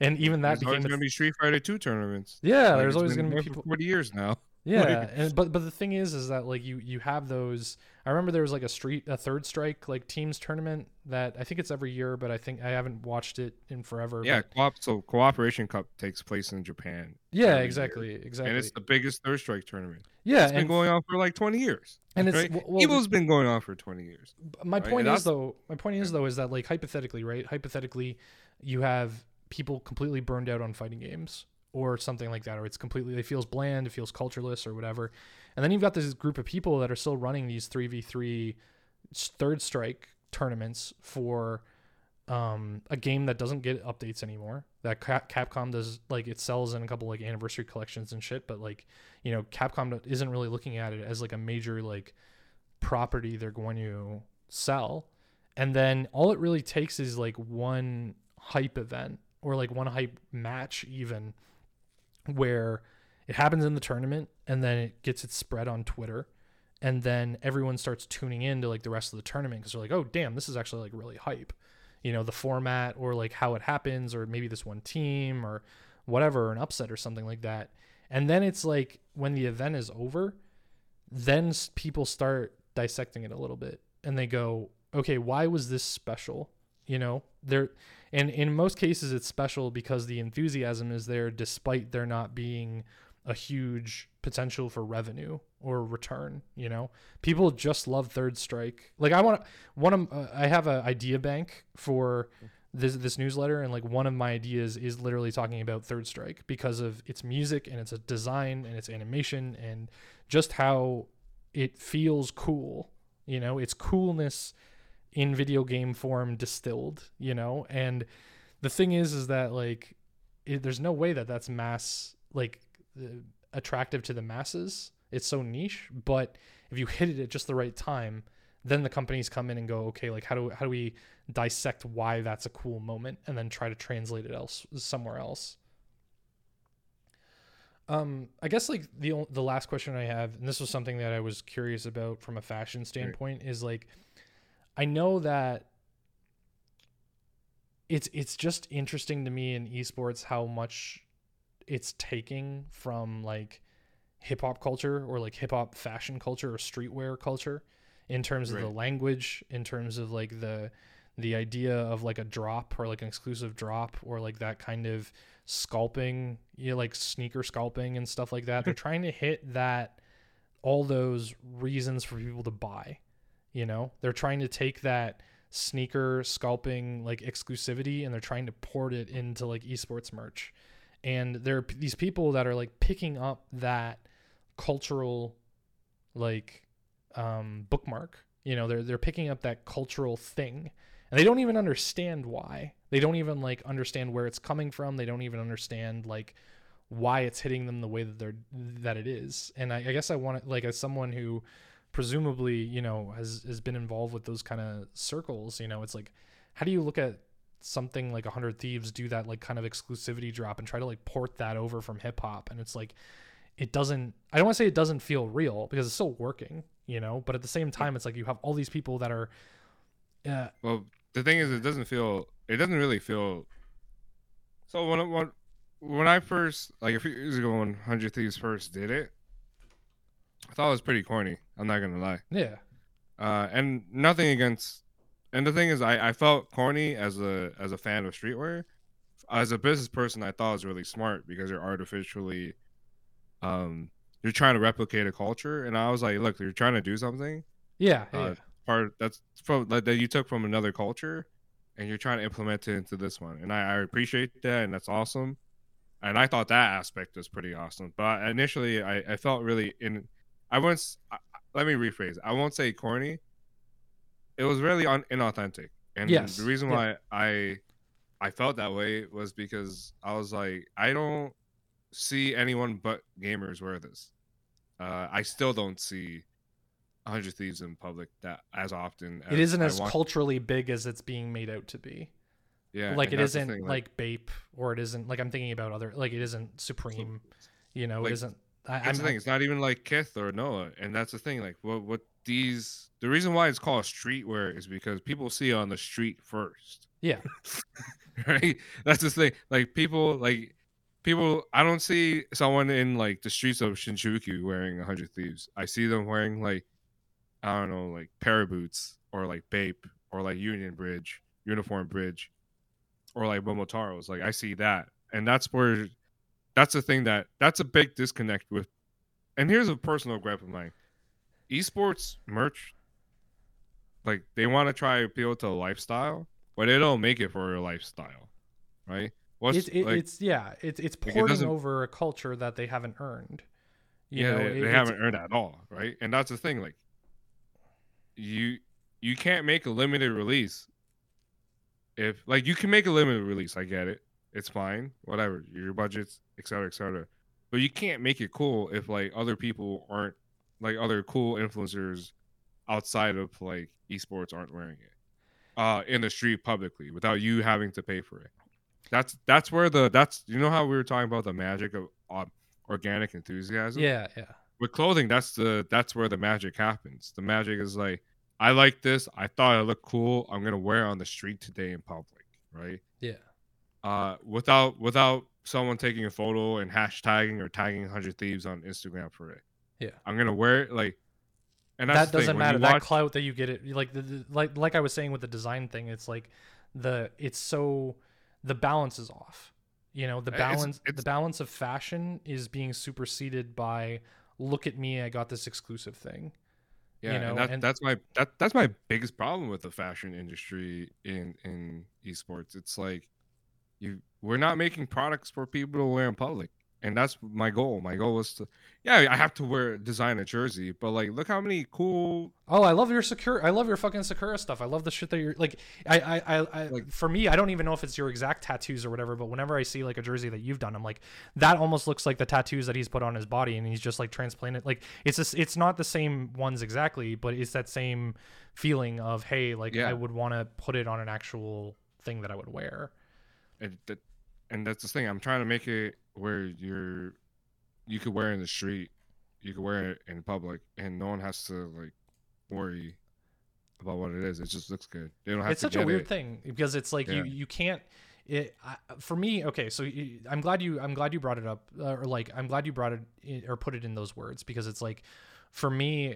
and even that There's always going to be Street Fighter Two tournaments. yeah Like, there's always going to be people forty years now. Yeah, and, but but the thing is, is that like you you have those. I remember there was like a street a third strike like teams tournament that I think it's every year, but I think I haven't watched it in forever. Yeah, but- co-op, so Cooperation Cup takes place in Japan, yeah, every year. exactly, exactly. and it's the biggest Third Strike tournament. yeah, It's been and, going on for like twenty years. and it's right? w- well, Evo's been going on for twenty years. my right, point and is though. My point is though is that like hypothetically, right? Hypothetically, you have people completely burned out on fighting games or something like that, or it's completely it feels bland, it feels cultureless or whatever. And then you've got this group of people that are still running these three v three third strike tournaments for um, a game that doesn't get updates anymore. That Capcom does like it sells in a couple like anniversary collections and shit, but like you know Capcom isn't really looking at it as like a major like property they're going to sell. And then all it really takes is like one hype event or like one hype match even where it happens in the tournament and then it gets its spread on Twitter and then everyone starts tuning in to like the rest of the tournament because they're like, oh damn, this is actually like really hype. You know, the format or like how it happens, or maybe this one team or whatever, an upset or something like that. And then it's like when the event is over, then people start dissecting it a little bit and they go, okay, why was this special? You know, there, and in most cases, it's special because the enthusiasm is there despite there not being a huge potential for revenue or return you know? People just love third strike. Like i want one of uh, i have an idea bank for this this newsletter and like one of my ideas is literally talking about third strike because of its music and its design and its animation and just how it feels cool you know? Its coolness in video game form distilled you know? And the thing is is that like it, there's no way that that's mass like uh, attractive to the masses. It's so niche but if you hit it at just the right time then the companies come in and go okay like how do how do we dissect why that's a cool moment and then try to translate it else somewhere else? Um i guess like the the last question i have and this was something that i was curious about from a fashion standpoint is like i know that it's it's just interesting to me in esports how much it's taking from like hip hop culture or like hip hop fashion culture or streetwear culture in terms of the language, in terms of like the the idea of like a drop or like an exclusive drop or like that kind of scalping, you know, like sneaker scalping and stuff like that. They're trying to hit that all those reasons for people to buy. You know, they're trying to take that sneaker scalping like exclusivity and they're trying to port it into like esports merch. And there are p- these people that are like picking up that cultural like um bookmark. You know, they're they're picking up that cultural thing and they don't even understand why. They don't even like understand where it's coming from. They don't even understand like why it's hitting them the way that they're that it is. And I, I guess I want to like as someone who presumably you know has has been involved with those kind of circles you know it's like how do you look at something like 100 thieves do that like kind of exclusivity drop and try to like port that over from hip hop and it's like it doesn't i don't want to say it doesn't feel real because it's still working you know but at the same time it's like you have all these people that are uh, Well, the thing is, it doesn't feel. It doesn't really feel. So when when when I first like a few years ago when Hundred Thieves first did it, I thought it was pretty corny. I'm not gonna lie. yeah Uh, and nothing against. And the thing is, I, I felt corny as a as a fan of streetwear. As a business person, I thought it was really smart because you're artificially, um, you're trying to replicate a culture. And I was like, look, you're trying to do something yeah, Uh, yeah. part that's from like, that you took from another culture, and you're trying to implement it into this one. And I, I appreciate that, and that's awesome. And I thought that aspect was pretty awesome. But initially, I, I felt really in. I won't. s- I- I- let me rephrase. I won't say corny. It was really un, inauthentic, and Yes, the reason yeah. why I I felt that way was because I was like, I don't see anyone but gamers wear this. Uh, I still don't see 100 Thieves in public that as often. it isn't I as want- culturally big as it's being made out to be Yeah, like it isn't thing, like Bape or it isn't like I'm thinking about other like it isn't Supreme. You know, like, it isn't. I, That's I'm, the thing. It's not even like Kith or Noah, and that's the thing. Like, what what these the reason why it's called streetwear is because people see on the street first, yeah, right? That's the thing. Like people, like people. I don't see someone in like the streets of Shinjuku wearing hundred thieves. I see them wearing like I don't know, like Paraboots or like Bape or like Union Bridge, Uniform Bridge, or like Momotaro's. Like I see that, and that's where that's the thing that that's a big disconnect with. And here's a personal gripe of mine: esports merch, like they want to try to appeal to a lifestyle, but they don't make it for a lifestyle, right? What's it's it, like, it's yeah, it's it's like, it over a culture that they haven't earned. You yeah, know, they, it- they haven't earned at all, right? And that's the thing, like you you can't make a limited release if like you can make a limited release. I get it, it's fine, whatever your budgets, et cetera, et cetera. But you can't make it cool if like other people aren't like other cool influencers outside of like esports aren't wearing it uh in the street publicly without you having to pay for it. That's that's where the that's you know how we were talking about the magic of uh, organic enthusiasm Yeah, yeah. with clothing that's the that's where the magic happens the magic is like i like this i thought it looked cool i'm gonna wear it on the street today in public right Yeah. Uh without without someone taking a photo and hashtagging or tagging 100 thieves on instagram for it Yeah. i'm gonna wear it like and that's that doesn't matter. That watch- clout that you get it like the, the like like I was saying with the design thing, it's like the it's so the balance is off. You know, the It's- balance it's- the balance of fashion is being superseded by look at me, I got this exclusive thing. yeah you know, and, that, and- that's my that that's my biggest problem with the fashion industry in in esports it's like you we're not making products for people to wear in public and that's my goal my goal was to yeah i have to wear design a jersey but like look how many cool Oh, I love your Sakura. I love your fucking Sakura stuff. I love the shit that you're like. I, I, I, I Like- for me, I don't even know if it's your exact tattoos or whatever. But whenever I see like a jersey that you've done, I'm like, that almost looks like the tattoos that he's put on his body, and he's just like transplanted. Like it's just, it's not the same ones exactly, but it's that same feeling of hey, like Yeah. I would want to put it on an actual thing that I would wear. And that and that's the thing. I'm trying to make it where you're you could wear it in the street you could wear it in public and no one has to like worry about what it is. It just looks good. They don't have it's such a weird it. thing because it's like you you can't it I, for me okay so you, i'm glad you i'm glad you brought it up uh, or like i'm glad you brought it in, or put it in those words because it's like for me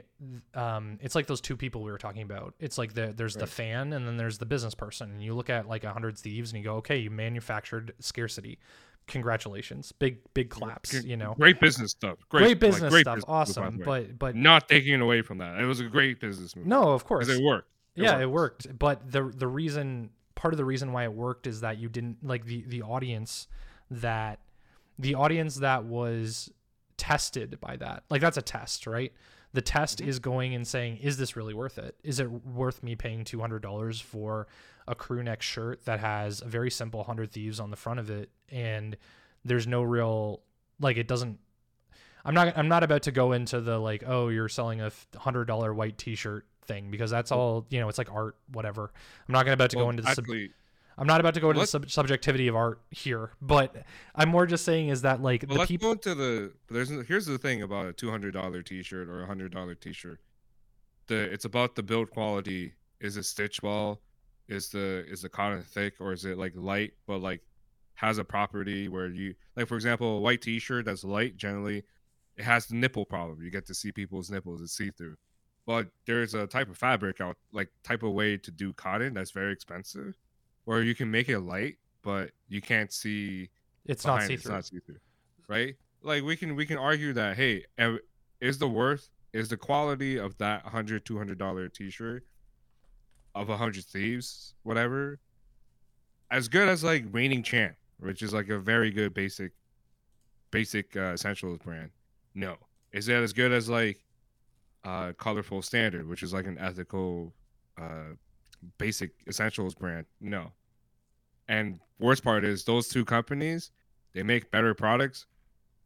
um it's like those two people we were talking about. It's like the there's the fan and then there's the business person. And you look at like a hundred thieves and you go okay you manufactured scarcity. Congratulations. Big big claps you know? great business stuff. Great, great, like, business great stuff. business awesome. but but not taking it away from that. It was a great business move. No of course. It worked. It yeah it worked. But the the reason part of the reason why it worked is that you didn't like the the audience that the audience that was tested by that like that's a test right the test Mhm. is going and saying is this really worth it is it worth me paying $200 for a crew neck shirt that has a very simple 100 thieves on the front of it and there's no real like it doesn't I'm not I'm not about to go into the like oh you're selling a hundred dollar white T-shirt thing because that's all you know it's like art whatever. I'm not gonna about to Well, go into the sub- actually, I'm not about to go into the sub- subjectivity of art here, but I'm more just saying is that like well, the let's people go into the. There's here's the thing about a two hundred dollar T-shirt or a hundred dollar T-shirt. The it's about the build quality. Is it stitch well? Is the is the cotton thick or is it like light but like has a property where you like for example a white T-shirt that's light generally it has the nipple problem. You get to see people's nipples. It's see through. But there's a type of fabric out like type of way to do cotton that's very expensive, where you can make it light but you can't see it's not see it, it's through. not see-through right? Like we can we can argue that hey is the worth is the quality of that 100 200 dollar t-shirt of 100 thieves whatever as good as like reigning champ which is like a very good basic basic uh, essentials brand. No. Is that as good as like uh colorful standard which is like an ethical uh basic essentials brand no and worst part is those two companies, they make better products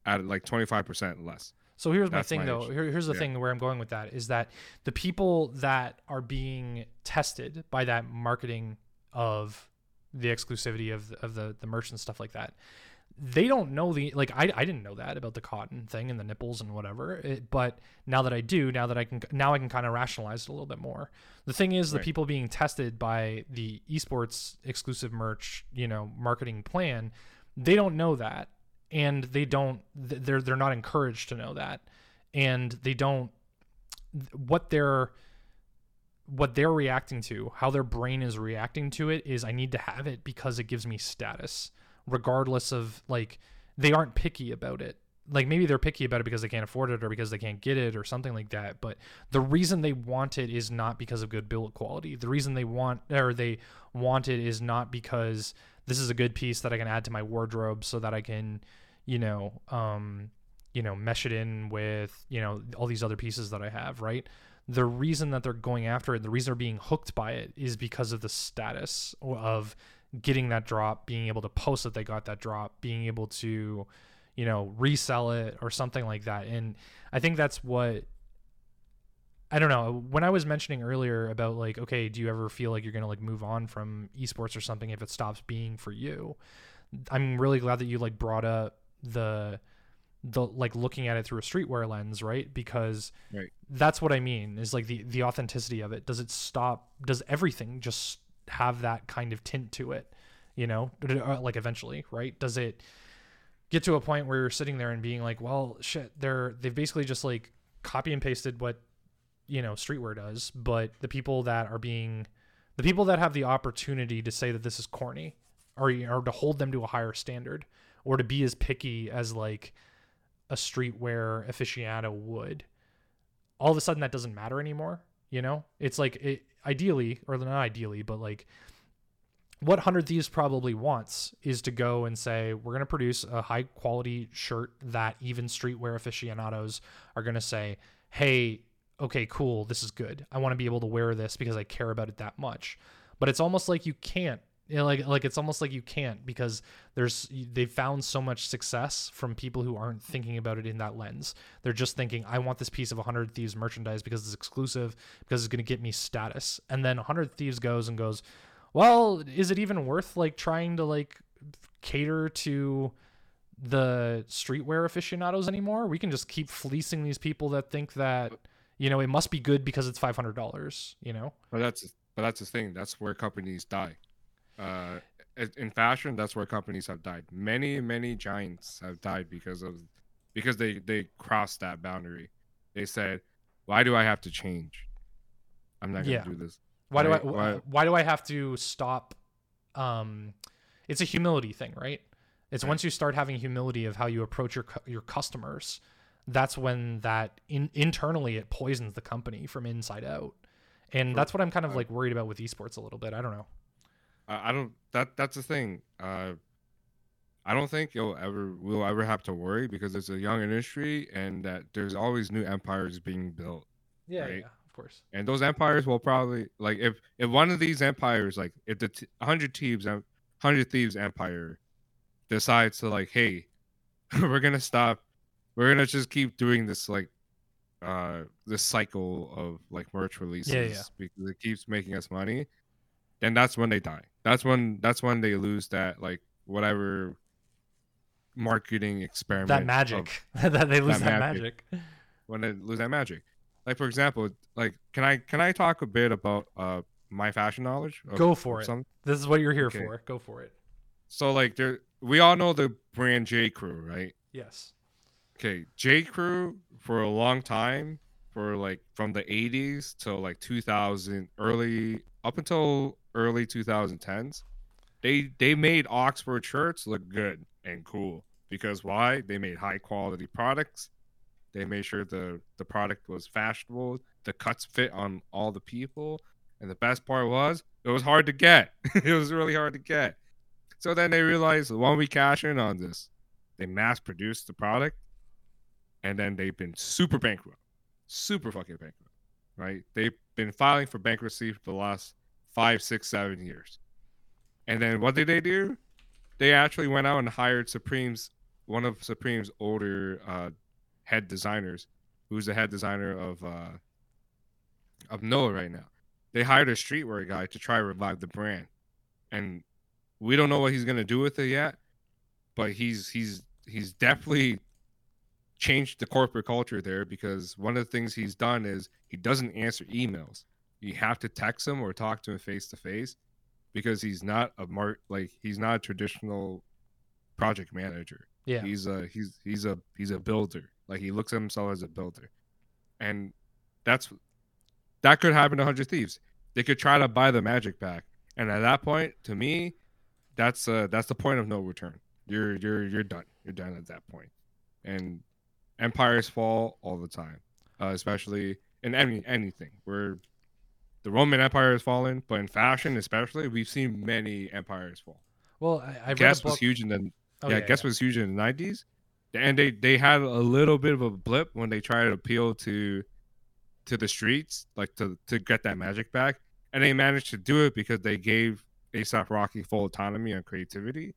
at like 25% less. So here's my thing my though. Here, here's the Yeah. thing where I'm going with that is that the people that are being tested by that marketing of the exclusivity of the, of the the merch and stuff like that, they don't know the like I I didn't know that about the cotton thing and the nipples and whatever. It, but now that I do, now that I can now I can kind of rationalize it a little bit more. The thing is, the Right. people being tested by the esports exclusive merch, you know, marketing plan, they don't know that and they don't they're they're not encouraged to know that and they don't what they're what they're reacting to how their brain is reacting to it is i need to have it because it gives me status regardless of like they aren't picky about it. Like maybe they're picky about it because they can't afford it or because they can't get it or something like that but the reason they want it is not because of good build quality. The reason they want or they want it is not because this is a good piece that i can add to my wardrobe so that i can you know um you know mesh it in with you know all these other pieces that i have right? The reason that they're going after it the reason they're being hooked by it is because of the status of getting that drop being able to post that they got that drop being able to you know resell it or something like that. And i think that's what i don't know when i was mentioning earlier about like okay do you ever feel like you're gonna like move on from esports or something if it stops being for you? I'm really glad that you like brought up the the like looking at it through a streetwear lens right? Because Right. that's what i mean is like the the authenticity of it. Does it stop does everything just have that kind of tint to it you know Uh, like eventually right? Does it get to a point where you're sitting there and being like well shit they're they've basically just like copy and pasted what you know streetwear does but the people that are being the people that have the opportunity to say that this is corny or or to hold them to a higher standard or to be as picky as like a streetwear aficionado would all of a sudden that doesn't matter anymore you know? It's like it ideally or not ideally but like what 100 thieves probably wants is to go and say we're going to produce a high quality shirt that even streetwear aficionados are going to say hey okay cool this is good. I want to be able to wear this because i care about it that much but it's almost like you can't you know, like like it's almost like you can't because there's they've found so much success from people who aren't thinking about it in that lens. They're just thinking, I want this piece of 100 Thieves merchandise because it's exclusive, because it's going to get me status. And then 100 Thieves goes and goes, well, is it even worth like trying to like cater to the streetwear aficionados anymore? We can just keep fleecing these people that think that you know it must be good because it's five hundred dollars. You know, But that's but that's the thing. That's where companies die. Uh, in- fashion, that's where companies have died. Many many giants have died because of because they they crossed that boundary. They said, "Why do I have to change? I'm not gonna Yeah. do this." why do I why, why- do I have to stop? Um, it's a humility thing, right? It's Right. once you start having humility of how you approach your your customers, that's when that in, internally it poisons the company from inside out, and that's what I'm kind of like worried about with esports a little bit. I don't know. I I don't. That that's the thing. Uh, I don't think you'll ever we'll ever have to worry because it's a young industry and that there's always new empires being built. Yeah, Right. yeah, of course. and those empires will probably like if if one of these empires like if the t- 100 thieves 100 thieves empire decides to like hey we're gonna stop we're gonna just keep doing this like uh this cycle of like merch releases yeah. because it keeps making us money then that's when they die that's when that's when they lose that like whatever marketing experiment that of- magic that they lose that that magic. magic. when they lose that magic like for example like can i can i talk a bit about uh my fashion knowledge Go for it. some- This is what you're here Okay. for. Go for it. so like there we all know the brand j crew right Yes. okay j crew for a long time for like from the 80s till like 2000 early up until early 2010s they they made oxford shirts look good and cool. Because why? They made high quality products. They made sure the the product was fashionable. The cuts fit on all the people. And the best part was it was hard to get. It was really hard to get. So then they realized why don't we cash in on this? They mass produced the product and then they've been super bankrupt super fucking bankrupt right? They've been filing for bankruptcy for the last five six seven years. And then what did they do? They actually went out and hired supreme's one of supreme's older uh, head designers who's the head designer of uh of noah right now. They hired a streetwear guy to try to revive the brand. And we don't know what he's to do with it yet but he's he's he's definitely changed the corporate culture there because one of the things he's done is he doesn't answer emails. You have to text him or talk to him face to face because he's not a mar- like he's not a traditional project manager. Yeah. He's a he's he's a he's a builder. Like he looks at himself as a builder. And that's that could happen to 100 Thieves. They could try to buy the magic back. And at that point, to me, that's uh that's the point of no return. You're you're you're done. You're done at that point. And empires fall all the time, uh, especially in any anything. Where the Roman Empire has fallen, but in fashion, especially, we've seen many empires fall. Well, I, I Guess was huge in the oh, yeah, Guess was huge in the nineties, and they they had a little bit of a blip when they tried to appeal to to the streets, like to to get that magic back, and they managed to do it because they gave ASAP Rocky full autonomy and creativity.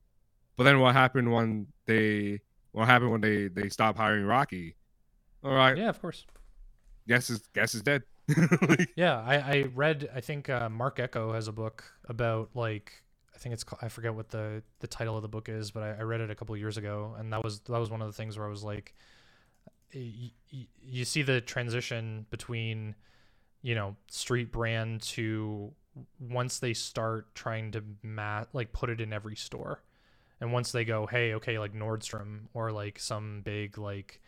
But then what happened when they what happened when they they stopped hiring Rocky? All right, Yeah, of course. guess is guess is dead. Yeah, I, I read. I think uh, Marc Ecko has a book about like I think it's called, I forget what the the title of the book is, but I, I read it a couple of years ago, and that was that was one of the things where I was like, y- y- you see the transition between you know street brand to once they start trying to mat like put it in every store and once they go hey okay like nordstrom or like some big like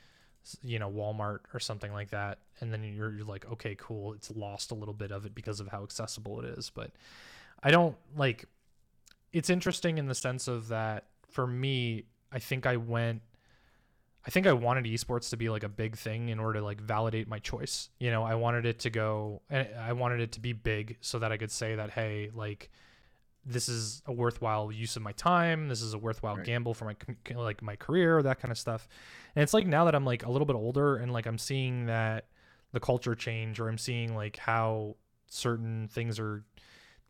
you know walmart or something like that. And then you're, you're like okay cool. It's lost a little bit of it because of how accessible it is. But i don't like it's interesting in the sense of that for me i think i went I think I wanted esports to be like a big thing in order to like validate my choice. You know, I wanted it to go and I wanted it to be big so that I could say that hey, like this is a worthwhile use of my time. This is a worthwhile Right. gamble for my like my career, that kind of stuff. And it's like now that I'm like a little bit older and like I'm seeing that the culture change or I'm seeing like how certain things are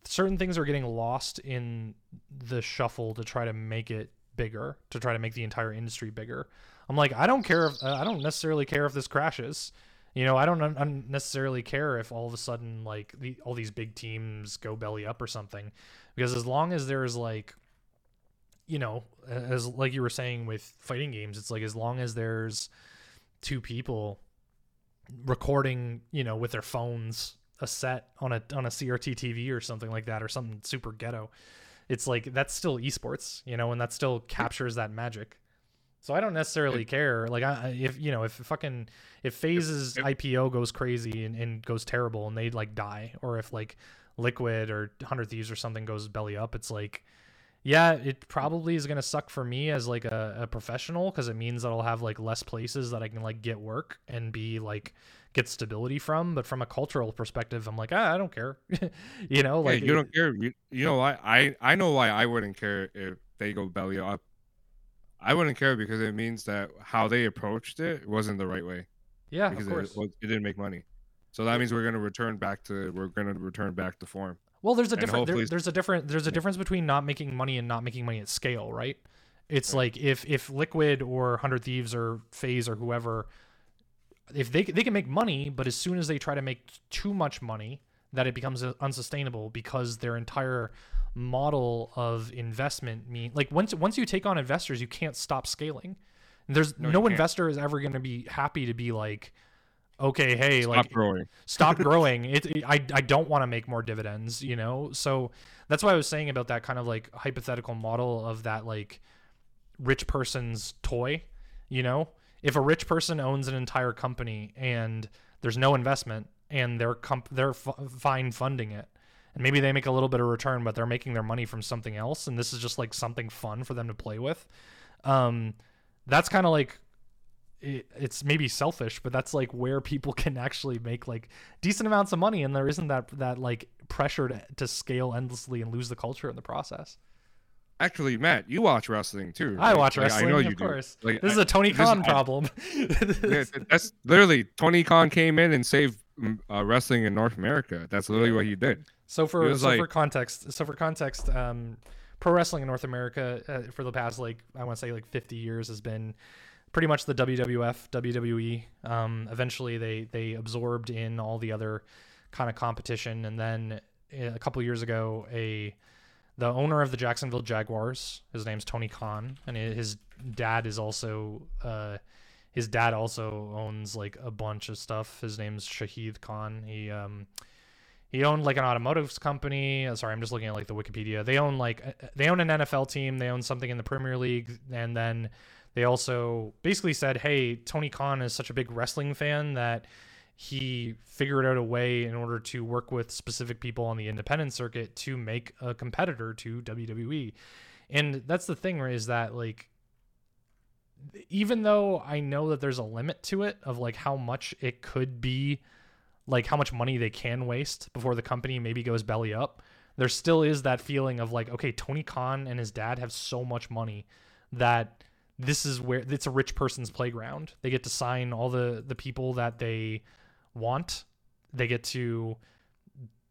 certain things are getting lost in the shuffle to try to make it bigger, to try to make the entire industry bigger. I'm like, I don't care if uh, I don't necessarily care if this crashes. You know, I don't un- necessarily care if all of a sudden like the, all these big teams go belly up or something, because as long as there's like, you know, as like you were saying with fighting games, it's like as long as there's two people recording, you know, with their phones a set on a on a CRT TV or something like that or something super ghetto, it's like that's still esports, you know, and that still captures that magic. So I don't necessarily care. Like, I, I- if you know, if fucking if FaZe's IPO goes crazy and, and goes terrible and they like die, or if like Liquid or Hundred Thieves or something goes belly up, it's like, yeah, it probably is gonna suck for me as like a, a professional because it means that I'll have like less places that I can like get work and be like get stability from. But from a cultural perspective, I'm like, ah, I don't care. you know, Yeah, like you don't care. You, you know why? I I know why I wouldn't care if they go belly up. I wouldn't care because it means that how they approached it wasn't the right way yeah, because of course. it, it didn't make money. So that means we're gonna return back to we're gonna return back to form. Well, there's a And different there, there's a different there's a difference between not making money and not making money at scale, right? It's like if if Liquid or Hundred Thieves or FaZe or whoever, if they they can make money, but as soon as they try to make too much money, that it becomes unsustainable because their entire model of investment mean like once once you take on investors, you can't stop scaling. There's No, no, investor is ever going to be happy to be like, okay, hey, Stop like growing. stop growing. It, it- I I don't want to make more dividends, you know. So that's why I was saying about that kind of like hypothetical model of that like rich person's toy, you know. If a rich person owns an entire company and there's no investment and they're comp- they're f- fine funding it. And maybe they make a little bit of return, but they're making their money from something else, and this is just like something fun for them to play with. Um, that's kind of like it, it's maybe selfish, but that's like where people can actually make like decent amounts of money, and there isn't that that like pressure to, to scale endlessly and lose the culture in the process. Actually, Matt, you watch wrestling too. I watch Like, wrestling, I know of you do. course. Like, This is a Tony Khan problem. Yeah, that's literally Tony Khan came in and saved mm, uh, wrestling in North America. That's literally what he did. So for so for like- context, so for context, um, pro wrestling in North America uh, for the past like I want to say like 50 years has been pretty much the WWF, WWE. Um, eventually they they absorbed in all the other kind of competition, and then uh, a couple years ago, a the owner of the Jacksonville Jaguars, his name's Tony Khan, and his dad is also uh, his dad also owns like a bunch of stuff. His name's Shahid Khan. He um he owned like an automotive company. Uh, sorry, I'm just looking at like the Wikipedia. They own like uh, they own an NFL team. They own something in the Premier League, and then they also basically said, "Hey, Tony Khan is such a big wrestling fan that he figured out a way in order to work with specific people on the independent circuit to make a competitor to WWE." And that's the thing. Is that like even though I know that there's a limit to it of like how much it could be like how much money they can waste before the company maybe goes belly up. There still is that feeling of like, okay, Tony Khan and his dad have so much money that this is where it's a rich person's playground. They get to sign all the the people that they want. They get to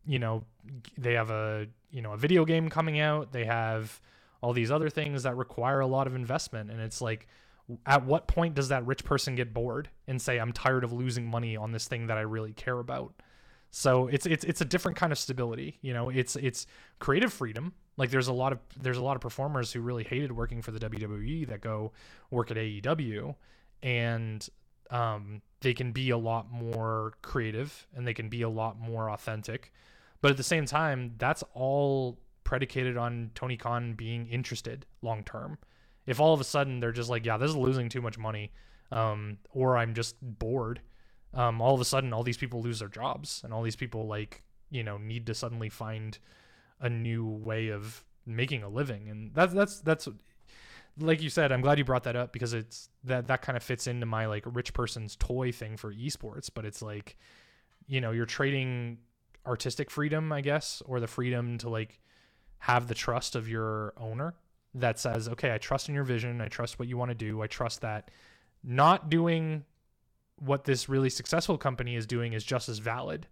you know, they have a, you know, a video game coming out. They have all these other things that require a lot of investment and it's like at what point does that rich person get bored and say i'm tired of losing money on this thing that i really care about so it's it's it's a different kind of stability you know it's it's creative freedom like there's a lot of there's a lot of performers who really hated working for the WWE that go work at AEW and um, they can be a lot more creative and they can be a lot more authentic. But at the same time that's all predicated on Tony Khan being interested long term. If all of a sudden they're just like, yeah, this is losing too much money, um, or I'm just bored, um, all of a sudden all these people lose their jobs and all these people like you know need to suddenly find a new way of making a living, and that's that's that's like you said. I'm glad you brought that up because it's that that kind of fits into my like rich person's toy thing for esports, but it's like you know you're trading artistic freedom, I guess, or the freedom to like have the trust of your owner that says, okay, I trust in your vision. I trust what you want to do. I trust that not doing what this really successful company is doing is just as valid.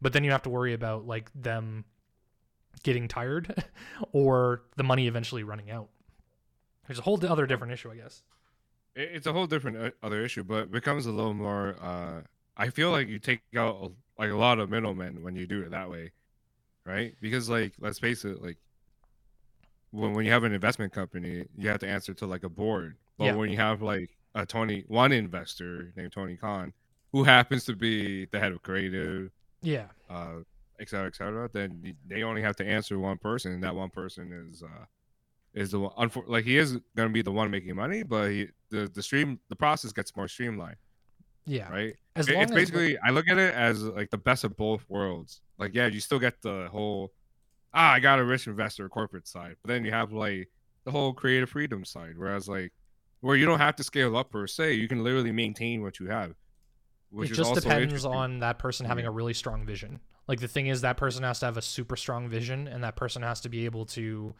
But then you have to worry about like them getting tired or the money eventually running out. There's a whole other different issue, I guess. It's a whole different uh, other issue, but it becomes a little more. Uh, I feel like you take out a- like a lot of middlemen when you do it that way, right? Because like, let's face it, like when when you have an investment company, you have to answer to like a board. But Yeah. when you have like a Tony one investor named Tony Khan, who happens to be the head of creative, Yeah. uh, et cetera, et cetera, then they only have to answer one person, and that one person is uh, is the one. Like he is gonna be the one making money, but he, the the stream the process gets more streamlined, Yeah. right? As It- it's as basically I look at it as like the best of both worlds. Like yeah, you still get the whole ah I got a rich investor corporate side, but then you have like the whole creative freedom side, whereas like where you don't have to scale up per se, you can literally maintain what you have. Which it just depends on that person having Yeah. a really strong vision. Like the thing is that person has to have a super strong vision and that person has to be able to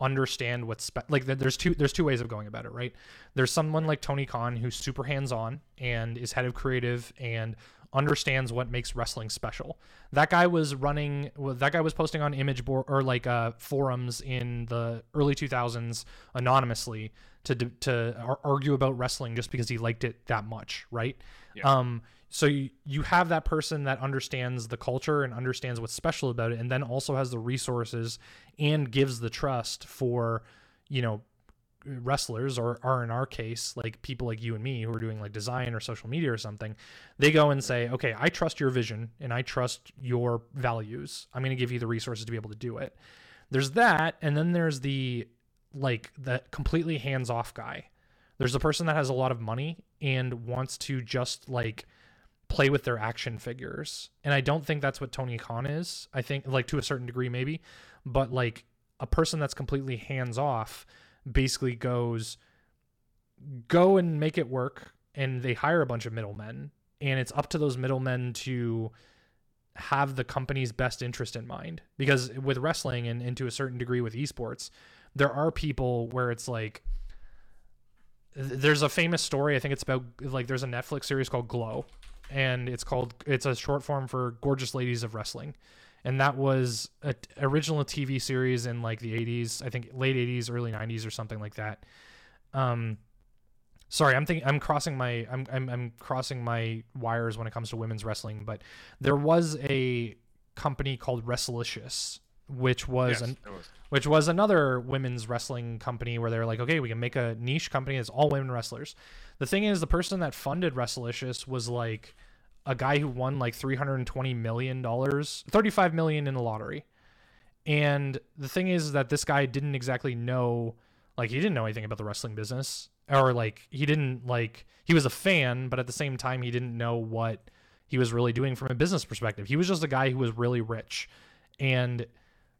understand what's spe- like there's two there's two ways of going about it right there's someone like tony khan who's super hands-on and is head of creative and understands what makes wrestling special that guy was running well, that guy was posting on image board or like uh, forums in the early 2000s anonymously to to argue about wrestling just because he liked it that much right? Yeah. um so you, you have that person that understands the culture and understands what's special about it and then also has the resources and gives the trust for you know wrestlers or are in our case like people like you and me who are doing like design or social media or something they go and say okay i trust your vision and i trust your values. I'm going to give you the resources to be able to do it. There's that and then there's the like that completely hands off guy there's the person that has a lot of money and wants to just like play with their action figures. And I don't think that's what Tony Khan is. I think like to a certain degree maybe, but like a person that's completely hands off basically goes go and make it work and they hire a bunch of middlemen and it's up to those middlemen to have the company's best interest in mind because with wrestling and, and to a certain degree with esports there are people where it's like there's a famous story i think it's about like there's a netflix series called glow and it's called it's a short form for Gorgeous Ladies of Wrestling. And that was a original TV series in like the 80s, I think late 80s, early 90s or something like that. Um sorry, I'm thinking I'm crossing my I'm I'm I'm crossing my wires when it comes to women's wrestling, but there was a company called Wrestlicious which was, yes, an, was, which was another women's wrestling company where they're like, okay, we can make a niche company that's all women wrestlers. The thing is, the person that funded Wrestlicious was like a guy who won like 320 million dollars, 35 million in the lottery. And the thing is that this guy didn't exactly know, like he didn't know anything about the wrestling business, or like he didn't like he was a fan, but at the same time he didn't know what he was really doing from a business perspective. He was just a guy who was really rich, and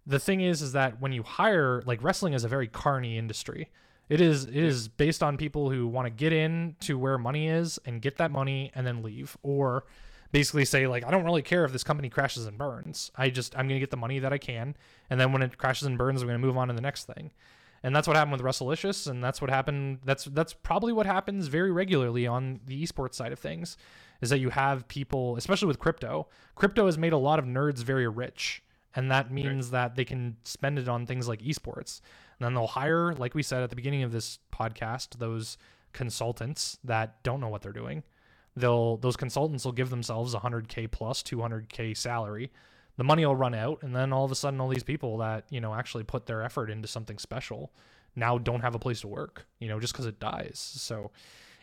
the thing is is that when you hire like wrestling is a very carny industry. It is it is based on people who want to get in to where money is and get that money and then leave. Or basically say like i don't really care if this company crashes and burns. I just i'm going to get the money that i can and then when it crashes and burns i'm going to move on to the next thing. And that's what happened with Wrestlicious, and that's what happened. That's that's probably what happens very regularly on the esports side of things, is that you have people, especially with crypto. Crypto has made a lot of nerds very rich, and that means right. that they can spend it on things like esports. And then they'll hire, like we said at the beginning of this podcast, those consultants that don't know what they're doing. They'll those consultants will give themselves 100k plus 200k salary. The money will run out, and then all of a sudden, all these people that you know actually put their effort into something special now don't have a place to work. You know, just because it dies. So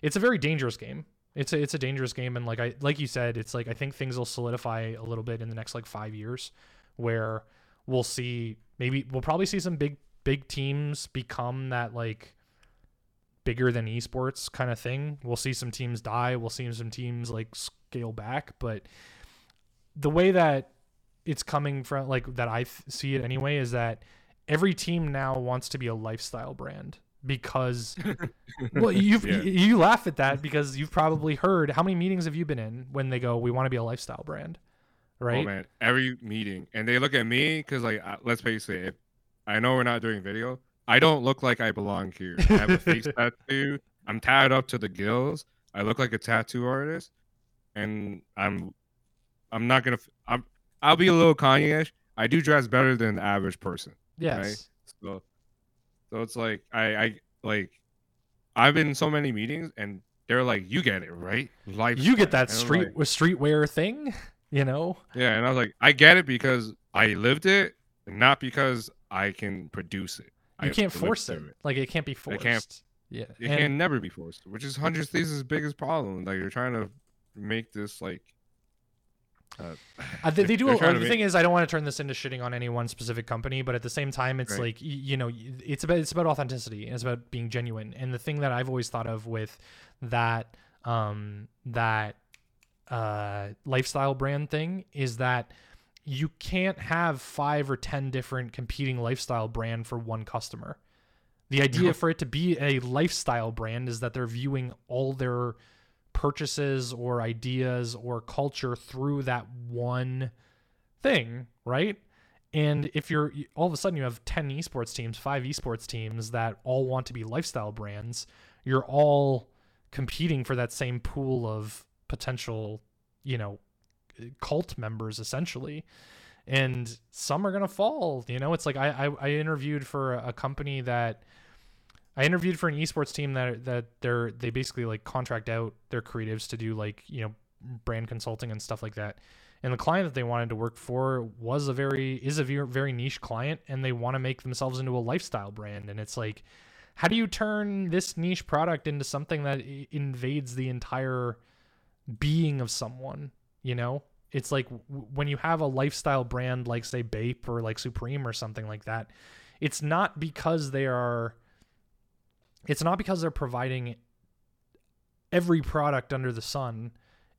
it's a very dangerous game. It's a it's a dangerous game, and like I like you said, it's like I think things will solidify a little bit in the next like five years where we'll see maybe we'll probably see some big big teams become that like bigger than esports kind of thing. We'll see some teams die, we'll see some teams like scale back, but the way that it's coming from like that I see it anyway is that every team now wants to be a lifestyle brand because well you yeah. you laugh at that because you've probably heard how many meetings have you been in when they go we want to be a lifestyle brand Oh, right? Oh man, every meeting, and they look at me because, like, let's face it, if I know we're not doing video, I don't look like I belong here. I have a face tattoo. I'm tied up to the gills. I look like a tattoo artist, and I'm, I'm not gonna. I'm. I'll be a little Kanye-ish. I do dress better than the average person. Yes. Right? So, so it's like I, I like, I've been in so many meetings, and they're like, "You get it, right? Life. You get that street like, streetwear thing." You know? Yeah, and I was like, I get it because I lived it, not because I can produce it. You I can't force it. it. Like it can't be forced. It can't. Yeah, it and, can never be forced, which is Hundred Thieves' biggest problem. Like you're trying to make this like. Uh, they, they do. A, the make... thing is, I don't want to turn this into shitting on any one specific company, but at the same time, it's right. like you, you know, it's about it's about authenticity and it's about being genuine. And the thing that I've always thought of with that um that uh, lifestyle brand thing is that you can't have five or ten different competing lifestyle brand for one customer. The idea for it to be a lifestyle brand is that they're viewing all their purchases or ideas or culture through that one thing, right? And if you're all of a sudden you have 10 esports teams, five esports teams that all want to be lifestyle brands, you're all competing for that same pool of potential, you know, cult members essentially. And some are gonna fall. You know, it's like I I, I interviewed for a company that I interviewed for an esports team that that they're they basically like contract out their creatives to do like you know brand consulting and stuff like that. And the client that they wanted to work for was a very is a very niche client, and they want to make themselves into a lifestyle brand. And it's like, how do you turn this niche product into something that invades the entire being of someone? You know, it's like w- when you have a lifestyle brand like say Bape or like Supreme or something like that. It's not because they are it's not because they're providing every product under the sun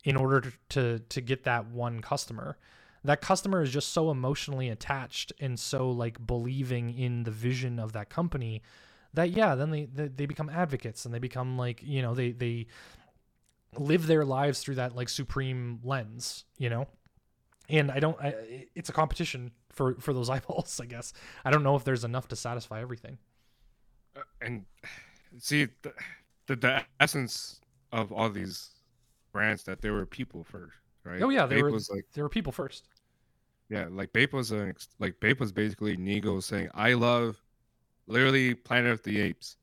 in order to, to, to get that one customer that customer is just so emotionally attached and so like believing in the vision of that company that yeah then they they, they become advocates and they become like you know they they live their lives through that like supreme lens you know and i don't I, it's a competition for for those eyeballs i guess i don't know if there's enough to satisfy everything Uh, and see the, the the essence of all these brands that they were people first, right? oh yeah they Bape were was like they were people first yeah, like Bape was an like Bape was basically Nigo saying, "I love literally Planet of the Apes.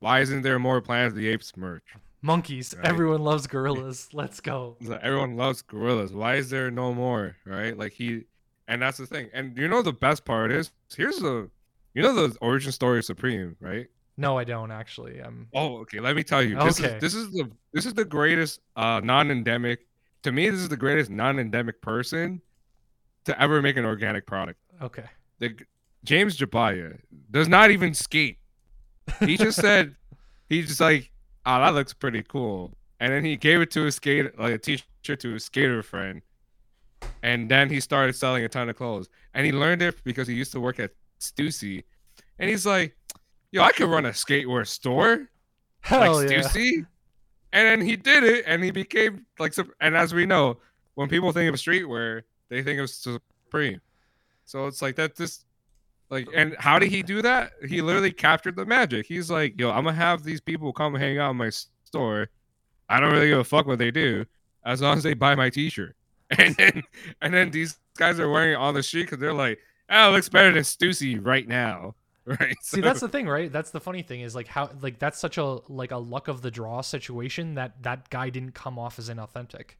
Why isn't there more Planet of the Apes merch? Monkeys Right. everyone loves gorillas let's go everyone loves gorillas. Why is there no more? Right? Like he, and that's the thing. And you know the best part is here's the, you know the origin story of Supreme, right? no i don't actually i'm Oh, okay. Let me tell you. This Okay. is this is the this is the greatest uh non-endemic. To me, this is the greatest non-endemic person to ever make an organic product. okay The James Jebbia does not even skate. He just said he's just like, oh, that looks pretty cool, and then he gave it to his skater, like a t-shirt to his skater friend, and then he started selling a ton of clothes. And he learned it because he used to work at Stussy, and he's like, yo, I could run a skatewear store hell like yeah Stussy. And then he did it, and he became like. And as we know, when people think of streetwear, they think of Supreme. So it's like that. Just like, and how did he do that? He literally captured the magic. He's like, "Yo, I'm gonna have these people come hang out in my store. I don't really give a fuck what they do, as long as they buy my T-shirt." And then, and then these guys are wearing it on the street because they're like, "Oh, it looks better than Stussy right now." Right? See, So- that's the thing, right? That's the funny thing is like how like that's such a like a luck of the draw situation that that guy didn't come off as inauthentic.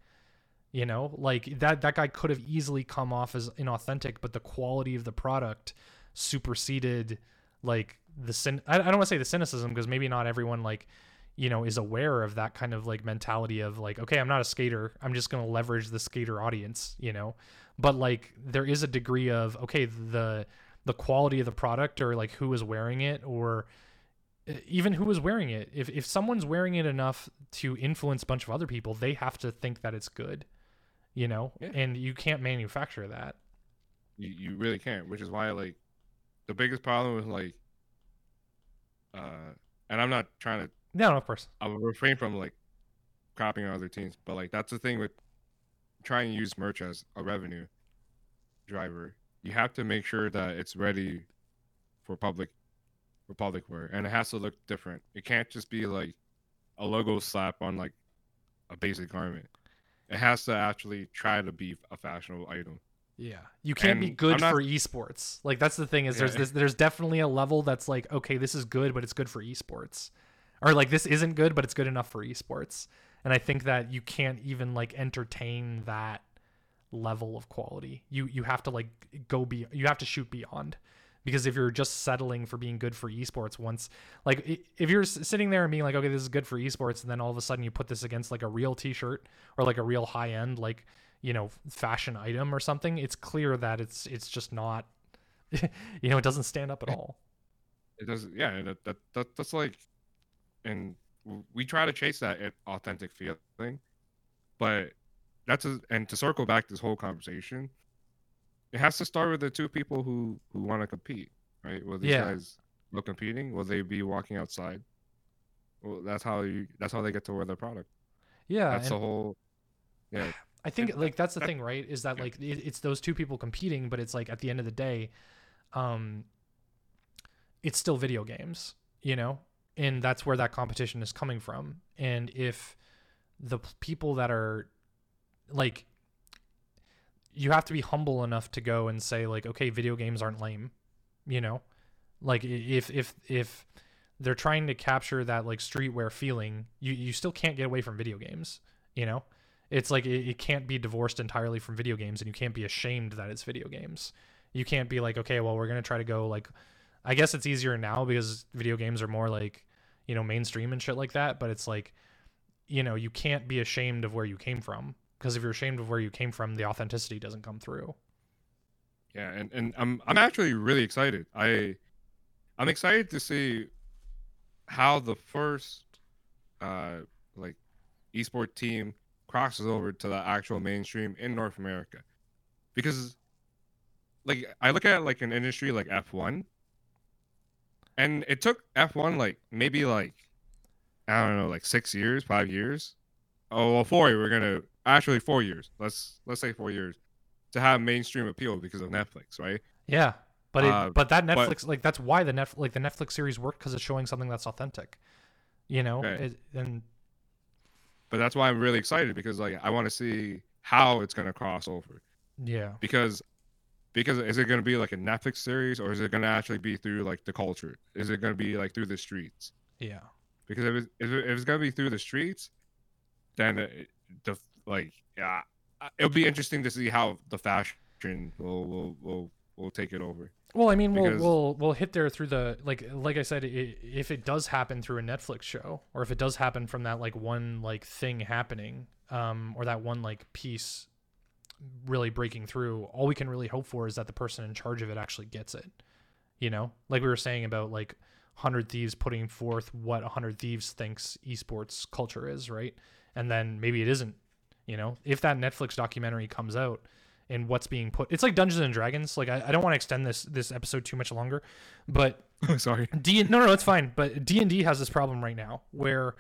You know, like that that guy could have easily come off as inauthentic, but the quality of the product superseded like the sin. I, I don't want to say the cynicism because maybe not everyone like you know is aware of that kind of like mentality of like okay i'm not a skater i'm just going to leverage the skater audience you know but like there is a degree of okay the the quality of the product or like who is wearing it or even who is wearing it if if someone's wearing it enough to influence a bunch of other people they have to think that it's good you know Yeah. and you can't manufacture that you, you really can't which is why like the biggest problem is like uh and i'm not trying to no no, of course. I'll refrain from like copying other teams but like that's the thing with trying to use merch as a revenue driver. You have to make sure that it's ready for public for public wear and it has to look different. It can't just be like a logo slap on like a basic garment. It has to actually try to be a fashionable item Yeah, you can't be good not- for esports. Like that's the thing is there's Yeah. this, there's definitely a level that's like okay, this is good, but it's good for esports, or like this isn't good, but it's good enough for esports. And I think that you can't even like entertain that level of quality. You you have to like go be you have to shoot beyond. Because if you're just settling for being good for esports once like if you're sitting there and being like okay this is good for esports and then all of a sudden you put this against like a real t-shirt or like a real high end like you know fashion item or something it's clear that it's it's just not you know it doesn't stand up at all. It doesn't yeah that, that, that that's like and we try to chase that authentic feeling but that's a, and to circle back this whole conversation it has to start with the two people who who want to compete right? Will these Yeah. guys love competing will they be walking outside? Well that's how you that's how they get to wear their product. Yeah that's and the whole yeah I think like that's the thing, right? Is that like it, it's those two people competing, but it's like at the end of the day, um, it's still video games, you know, and that's where that competition is coming from. And if the people that are like, you have to be humble enough to go and say like, okay, video games aren't lame, you know, like if if if they're trying to capture that like streetwear feeling, you you still can't get away from video games, you know it's like it, it can't be divorced entirely from video games and you can't be ashamed that it's video games you can't be like okay well we're going to try to go like i guess it's easier now because video games are more like you know mainstream and shit like that but it's like you know you can't be ashamed of where you came from because if you're ashamed of where you came from the authenticity doesn't come through Yeah, and, and I'm I'm actually really excited. I I'm excited to see how the first uh like esport team crosses over to the actual mainstream in North America. Because like I look at like an industry like F1 and it took F1 like maybe like I don't know, like 6 years, 5 years. Oh, well 4 we're going to actually 4 years. Let's let's say 4 years to have mainstream appeal because of Netflix, right? yeah but it, Uh, but that but- netflix like that's why the net like the netflix series worked because it's showing something that's authentic you know Right. it, and But that's why I'm really excited because like I want to see how it's going to cross over. yeah Because because is it going to be like a Netflix series or is it going to actually be through like the culture? Is it going to be like through the streets? yeah Because if it's, if it- if it's going to be through the streets, then it, the like yeah, it'll be interesting to see how the fashion will will will, will take it over. Well, I mean, we'll we'll we'll hit there through the like like I said, i if it does happen through a Netflix show, or if it does happen from that like one like thing happening, um, or that one like piece really breaking through, all we can really hope for is that the person in charge of it actually gets it. You know, like we were saying about like Hundred Thieves putting forth what Hundred Thieves thinks esports culture is, right? And then maybe it isn't. You know, if that Netflix documentary comes out and what's being put, it's like Dungeons and Dragons. Like I, I don't want to extend this this episode too much longer, but Sorry. D no no it's fine. But D and D has this problem right now where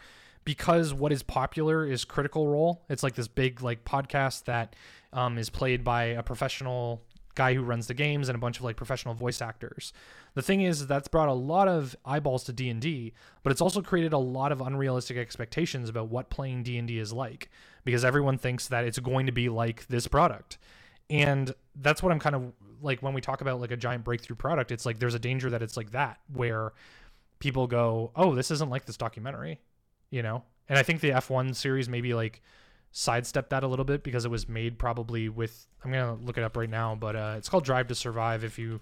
because what is popular is Critical Role. It's like this big like podcast that um, is played by a professional guy who runs the games and a bunch of like professional voice actors. The thing is that's brought a lot of eyeballs to D&D, but it's also created a lot of unrealistic expectations about what playing D&D is like because everyone thinks that it's going to be like this product. And that's what I'm kind of like when we talk about like a giant breakthrough product, it's like there's a danger that it's like that where people go, "Oh, this isn't like this documentary." You know? And I think the F1 series maybe like sidestepped that a little bit because it was made probably with I'm gonna look it up right now, but uh, it's called Drive to Survive. If you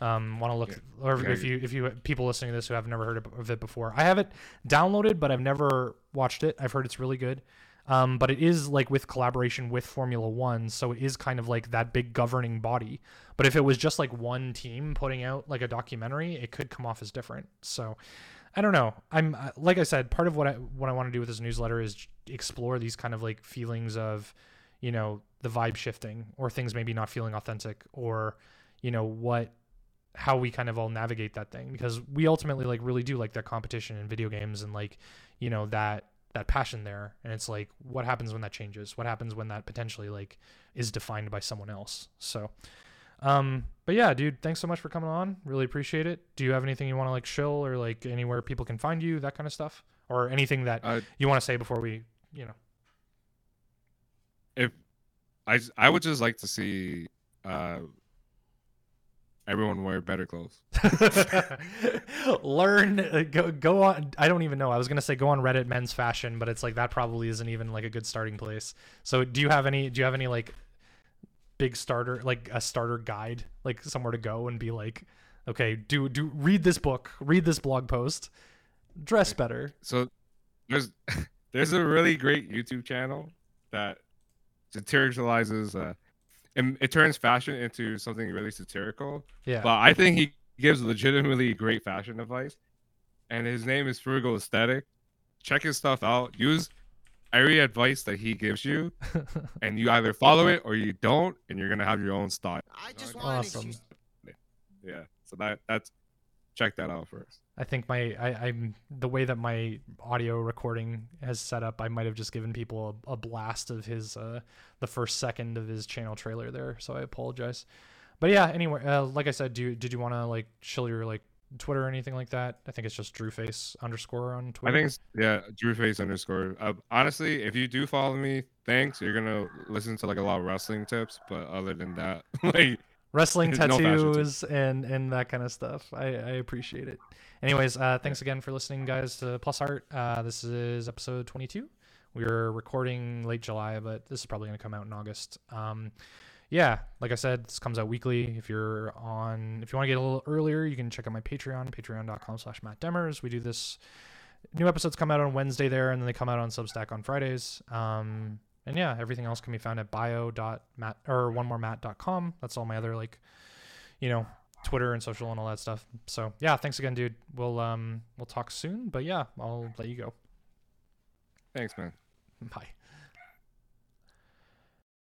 um, want to look, Yeah. or if you if you people listening to this who have never heard of it before, I have it downloaded, but I've never watched it. I've heard it's really good. Um, but it is like with collaboration with Formula One, so it is kind of like that big governing body. But if it was just like one team putting out like a documentary, it could come off as different. So I don't know. I'm like I said, part of what I what I want to do with this newsletter is explore these kind of like feelings of, you know, the vibe shifting or things maybe not feeling authentic or, you know, what how we kind of all navigate that thing because we ultimately like really do like that competition in video games and like, you know, that that passion there and it's like what happens when that changes? What happens when that potentially like is defined by someone else? So um, but yeah, dude, thanks so much for coming on. Really appreciate it. Do you have anything you want to like shill or like anywhere people can find you, that kind of stuff, or anything that Uh, you want to say before we, you know? if I I would just like to see uh everyone wear better clothes. Learn, uh, go go on. I don't even know. I was gonna say go on Reddit men's fashion, but it's like that probably isn't even like a good starting place. So do you have any? Do you have any like big starter, like a starter guide, like somewhere to go and be like, okay, do do read this book, read this blog post, dress better. So there's there's a really great YouTube channel that satirizes uh and it turns fashion into something really satirical. Yeah. But I think he gives legitimately great fashion advice. And his name is Frugal Aesthetic. Check his stuff out. Use every advice that he gives you, and you either follow it or you don't, and you're gonna have your own style. I just want Awesome. excuse. Yeah. So that that's check that out first. I think my I, I'm the way that my audio recording has set up. I might have just given people a, a blast of his uh, the first second of his channel trailer there, so I apologize. But yeah, anyway, uh, like I said, do did you want to like chill your like Twitter or anything like that? I think it's just Drewface underscore on Twitter. I think it's, yeah, Drewface underscore. Uh, honestly, if you do follow me, thanks. You're gonna listen to like a lot of wrestling tips, but other than that, like wrestling no tattoos and and that kind of stuff. I, I appreciate it. Anyways, uh, thanks again for listening, guys, to PlusHeart. Uh, this is episode 22. We were recording late July, but this is probably going to come out in August. Um, yeah, like I said, this comes out weekly. If you're on, if you want to get a little earlier, you can check out my Patreon, patreon.com/slash Matt Demers. We do this. New episodes come out on Wednesday there, and then they come out on Substack on Fridays. Um, and yeah, everything else can be found at bio.mat or one more mat.com. That's all my other like, you know, Twitter and social and all that stuff. So yeah, thanks again, dude. We'll um we'll talk soon. But yeah, I'll let you go. thanks, man. Bye.